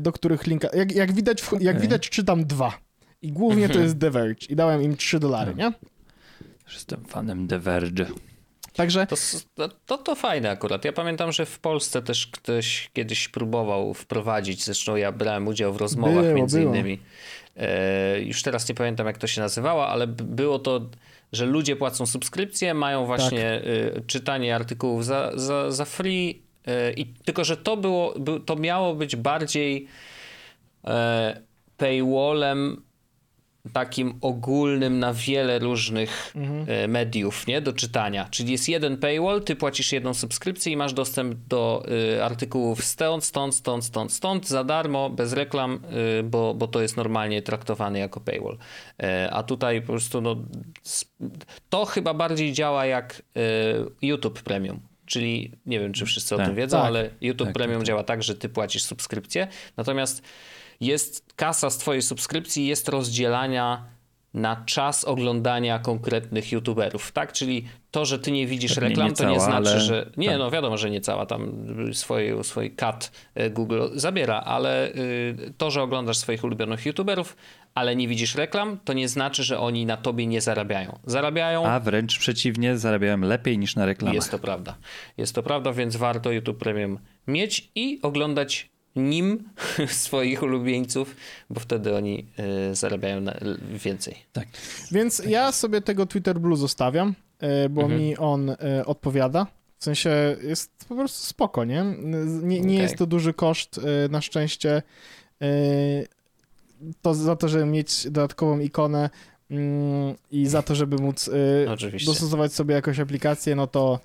S3: do których linka... Jak, jak, widać, w- jak
S2: Okej.
S3: widać, czytam dwa. I głównie to jest The Verge. I dałem im 3 dolary, nie?
S2: Też Jestem fanem The Verge.
S3: Także
S1: to, to, to, fajne akurat. Ja pamiętam, że w Polsce też ktoś kiedyś próbował wprowadzić, zresztą ja brałem udział w rozmowach
S3: Było,
S1: między
S3: było.
S1: innymi. E, już teraz nie pamiętam jak to się nazywało, ale było to, że ludzie płacą subskrypcję, mają właśnie
S3: Tak.
S1: e, czytanie artykułów za, za, za free e, i tylko, że to było, by, to miało być bardziej e, paywallem takim ogólnym na wiele różnych e, mediów, nie? Do czytania. Czyli jest jeden paywall, ty płacisz jedną subskrypcję i masz dostęp do e, artykułów stąd, stąd, stąd, stąd, stąd, za darmo, bez reklam, bo, bo to jest normalnie traktowane jako paywall. A tutaj po prostu no, to chyba bardziej działa jak YouTube Premium. Czyli nie wiem, czy wszyscy o
S2: Tak.
S1: tym wiedzą,
S3: Tak.
S1: ale YouTube
S2: Tak,
S1: Premium
S2: tak, tak.
S1: działa tak, że ty płacisz subskrypcję, natomiast jest kasa z twojej subskrypcji jest rozdzielania na czas oglądania konkretnych youtuberów, tak? Czyli to, że ty nie widzisz
S2: Pewnie
S1: reklam,
S2: nie
S1: to nie
S2: cała,
S1: znaczy,
S2: ale-
S1: że... Nie,
S2: tak.
S1: no wiadomo, że nie cała, tam swój, swój cut e, Google zabiera, ale y, to, że oglądasz swoich ulubionych youtuberów, ale nie widzisz reklam, to nie znaczy, że oni na tobie nie zarabiają. Zarabiają,
S2: A wręcz przeciwnie, zarabiałem lepiej niż na reklamach.
S1: jest to prawda. Jest to prawda, więc warto YouTube Premium mieć i oglądać nim swoich ulubieńców, bo wtedy oni y, zarabiają na, więcej.
S2: Tak.
S3: Więc ja sobie tego Twitter Blue zostawiam, y, bo
S1: Mhm.
S3: mi on y, odpowiada. W sensie jest po prostu spoko, nie? Nie, nie
S1: Okej.
S3: jest to duży koszt, y, na szczęście. Y, To za to, żeby mieć dodatkową ikonę mm, i za to, żeby móc y,
S1: Oczywiście.
S3: dostosować sobie jakąś aplikację, no to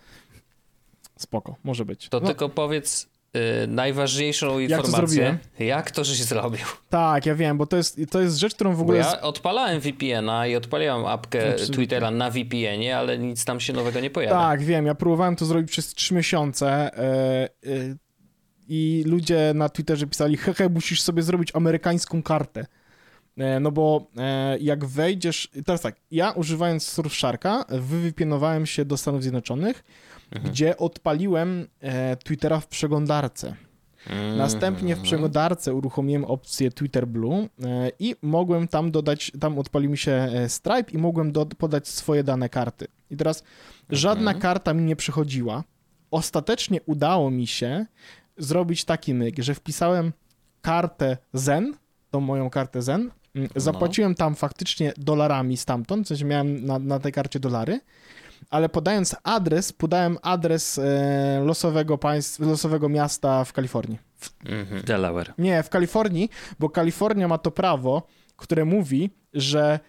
S3: spoko, może być.
S1: To
S3: no,
S1: tylko powiedz y, najważniejszą
S3: to
S1: informację.
S3: zrobiłem?
S1: Jak to żeś zrobił?
S3: Tak, ja wiem, bo to jest, to jest rzecz, którą w
S1: Bo
S3: ogóle...
S1: ja odpalałem VPN-a i odpaliłem apkę
S3: Absolutnie.
S1: Twittera na VPN-ie, ale nic tam się nowego nie pojawia.
S3: Tak, wiem. Ja próbowałem to zrobić przez trzy miesiące e, e, i ludzie na Twitterze pisali, hehe, musisz sobie zrobić amerykańską kartę. E, no bo jak wejdziesz... Teraz tak, ja używając Surfsharka wywypienowałem się do Stanów Zjednoczonych,
S1: Mhm.
S3: gdzie odpaliłem e, Twittera w przeglądarce.
S1: Mm.
S3: Następnie w przeglądarce uruchomiłem opcję Twitter Blue e, i mogłem tam dodać, tam odpalił mi się e, Stripe i mogłem do, podać swoje dane karty. I teraz żadna karta mi nie przychodziła. Ostatecznie udało mi się zrobić taki myk, że wpisałem kartę Zen, tą moją kartę Zen, mm, zapłaciłem tam faktycznie dolarami stamtąd, w sensie miałem na, na tej karcie dolary, ale podając adres, podałem adres e, losowego państwa, losowego miasta w Kalifornii.
S1: Mhm.
S2: Delaware.
S3: Nie, w Kalifornii, bo Kalifornia ma to prawo, które mówi, że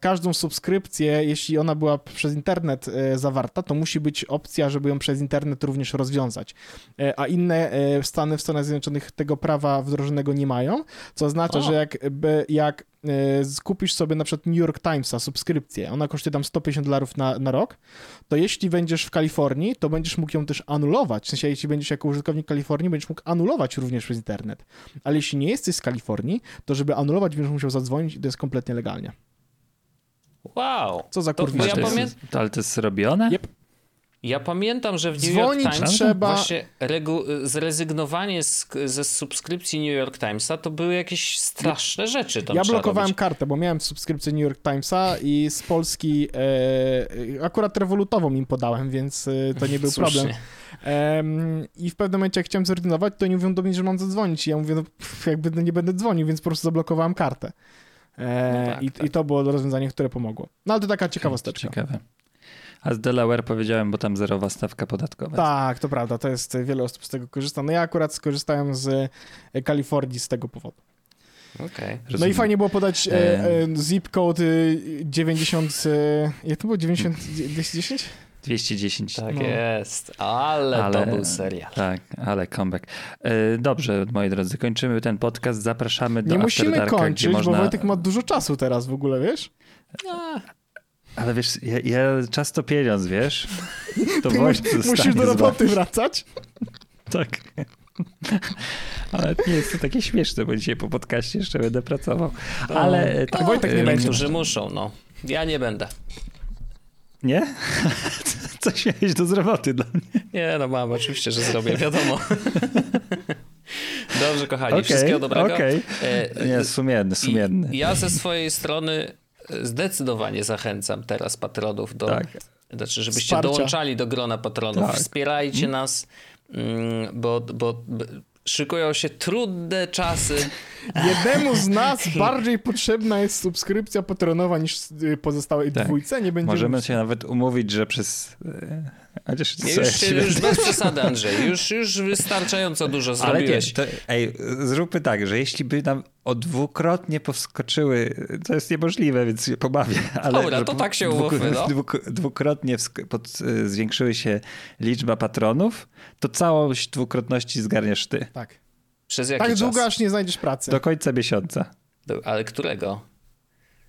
S3: każdą subskrypcję, jeśli ona była przez internet e, zawarta, to musi być opcja, żeby ją przez internet również rozwiązać. E, a inne e, stany w Stanach Zjednoczonych tego prawa wdrożonego nie mają, co oznacza,
S1: O.
S3: że jak, jak e, skupisz sobie na przykład New York Timesa subskrypcję, ona kosztuje tam 150 dolarów na, na rok, to jeśli będziesz w Kalifornii, to będziesz mógł ją też anulować. W sensie, jeśli będziesz jako użytkownik Kalifornii, będziesz mógł anulować również przez internet. Ale jeśli nie jesteś z Kalifornii, to żeby anulować, będziesz musiał zadzwonić i to jest kompletnie legalnie.
S1: Wow.
S3: Co za
S1: To
S3: kurwa.
S1: ja
S2: to,
S1: pamię-
S2: jest, to, ale to jest zrobione?
S3: Yep.
S1: Ja pamiętam, że w New
S3: Dzwonić
S1: York Times
S3: trzeba-
S1: właśnie regu- zrezygnowanie z, ze subskrypcji New York Timesa to były jakieś straszne rzeczy. Tam
S3: Ja blokowałem
S1: robić.
S3: kartę, bo miałem subskrypcję New York Timesa i z Polski e, akurat rewolutową im podałem, więc e, to nie był
S1: Słusznie.
S3: problem. Em, I w pewnym momencie, jak chciałem zrezygnować, to oni mówią do mnie, że mam zadzwonić. I ja mówię, no pff, jakby no, nie będę dzwonił, więc po prostu zablokowałem kartę. E,
S1: No tak,
S3: i,
S1: tak.
S3: I to było rozwiązanie, które pomogło. No ale to taka ciekawosteczka.
S2: Ciekawe. A z Delaware powiedziałem, bo tam zerowa stawka podatkowa.
S3: Tak, to prawda, to jest, wiele osób z tego korzysta. No ja akurat skorzystałem z e, Kalifornii z tego powodu.
S1: Okej.
S3: No i fajnie było podać e,
S2: E.
S3: e, zip code e, 90, e, jak to było, 90, 210?
S2: 210.
S1: Tak
S3: No.
S1: jest. Ale,
S2: Ale-
S1: to był serial.
S2: Tak, ale comeback. E, Dobrze, moi drodzy, kończymy ten podcast. Zapraszamy do
S3: Nie
S2: After
S3: musimy
S2: Darka,
S3: kończyć,
S2: gdzie można...
S3: bo Wojtek ma dużo czasu teraz w ogóle, wiesz?
S1: A,
S2: Ale wiesz, ja, ja czas to pieniądz, wiesz? To
S3: Ty musisz
S2: zostanie
S3: do roboty wracać.
S2: Tak. Ale nie jest to takie śmieszne, bo dzisiaj po podcaście jeszcze będę pracował. Ale
S3: tak, Wojtek nie
S2: ym,
S3: będzie.
S1: Niektórzy muszą, no. Ja nie będę.
S2: Nie? Coś miałeś do zroboty dla mnie.
S1: Nie, no mam, oczywiście, że zrobię, wiadomo. Dobrze, kochani,
S2: Okej,
S1: wszystkiego dobrego.
S2: okej.
S1: E,
S2: Nie, sumienny, sumienny.
S1: I ja ze swojej strony zdecydowanie zachęcam teraz patronów do.
S2: Tak.
S1: Znaczy, żebyście
S3: Wsparcia.
S1: dołączali do grona patronów.
S2: Tak.
S1: Wspierajcie nas, mm, bo, bo szykują się trudne czasy.
S3: Jednemu z nas bardziej potrzebna jest subskrypcja patronowa niż y, pozostałej
S2: Tak.
S3: dwójce. Nie będziemy...
S2: Możemy się nawet umówić, że przez... Chociaż co
S1: Nie,
S2: ja
S1: już, już bez przesady, Andrzej. Już, już wystarczająco dużo
S2: Ale nie,
S1: zrobiłeś.
S2: to, ej, zróbmy tak, że jeśli by nam o dwukrotnie powskoczyły, to jest niemożliwe, więc się pobawię. Ale
S1: Dobra, to tak się
S2: dwuk-
S1: umówmy, no.
S2: dwuk- dwukrotnie wsk- pod, zwiększyły się liczba patronów, to całość dwukrotności zgarniesz ty.
S3: Tak.
S1: Przez jaki
S3: Tak
S1: czas?
S3: długo, aż nie znajdziesz pracy.
S2: Do końca miesiąca.
S1: Do- Ale którego?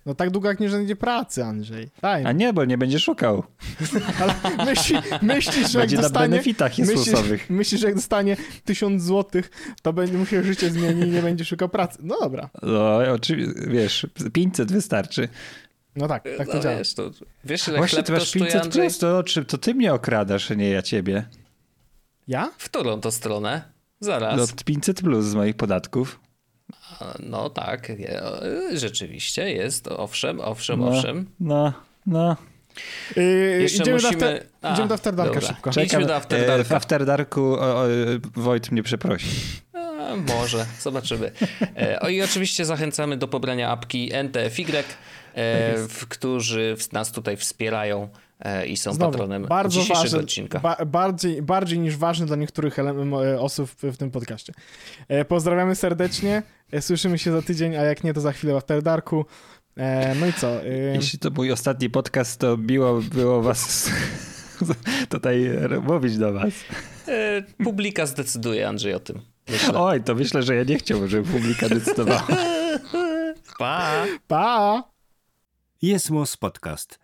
S3: No tak długo, jak nie znajdzie pracy, Andrzej. Daj.
S2: A nie, bo nie będziesz szukał.
S3: Ale myśli, myślisz, że jak
S2: Będzie na
S3: dostanie...
S2: benefitach
S3: Myślisz,
S2: Jezusowych.
S3: myślisz, że jak dostanie tysiąc złotych, to będzie mu się życie zmieni i nie będzie szukał pracy. No dobra.
S2: No, oczywiście, wiesz, 500 wystarczy.
S3: No tak, tak to
S1: no
S3: działa.
S1: wiesz, to, wiesz ile
S2: Właśnie ty masz
S1: kosztuje,
S2: 500
S1: Andrzej?
S2: plus, to, czy, to ty mnie okradasz, a nie ja ciebie.
S3: Ja?
S1: W którą to stronę? Zaraz.
S2: No, 500 plus z moich podatków.
S1: No tak, je- rzeczywiście jest, owszem, owszem,
S2: No,
S1: owszem.
S2: no, no.
S3: Yy,
S1: Jeszcze
S3: idziemy, do
S1: musimy-
S3: after,
S1: A,
S3: idziemy do After Darka
S1: dobra.
S3: szybko.
S1: Idźmy do After Darka.
S2: W After Darku o, o, Wojt mnie przeprosi.
S1: A, może, zobaczymy. E, o i oczywiście zachęcamy do pobrania apki NTFY,
S3: Tak
S1: e, w, którzy nas tutaj wspierają i są
S3: Znowu,
S1: patronem
S3: bardzo
S1: dzisiejszego
S3: ważny,
S1: odcinka.
S3: Ba, bardziej, bardziej niż ważny dla niektórych e, osób w, tym podcaście. E, pozdrawiamy serdecznie. E, słyszymy się za tydzień, a jak nie, to za chwilę w After Darku. E, no i co? E,
S2: Jeśli to mój ostatni podcast, to miło było was tutaj mówić do was.
S1: E, publika zdecyduje, Andrzej, o tym. Myślę.
S2: Oj, to myślę, że ja nie chciałbym, żeby publika decydowała.
S1: Pa!
S3: pa!
S4: Jest Podcast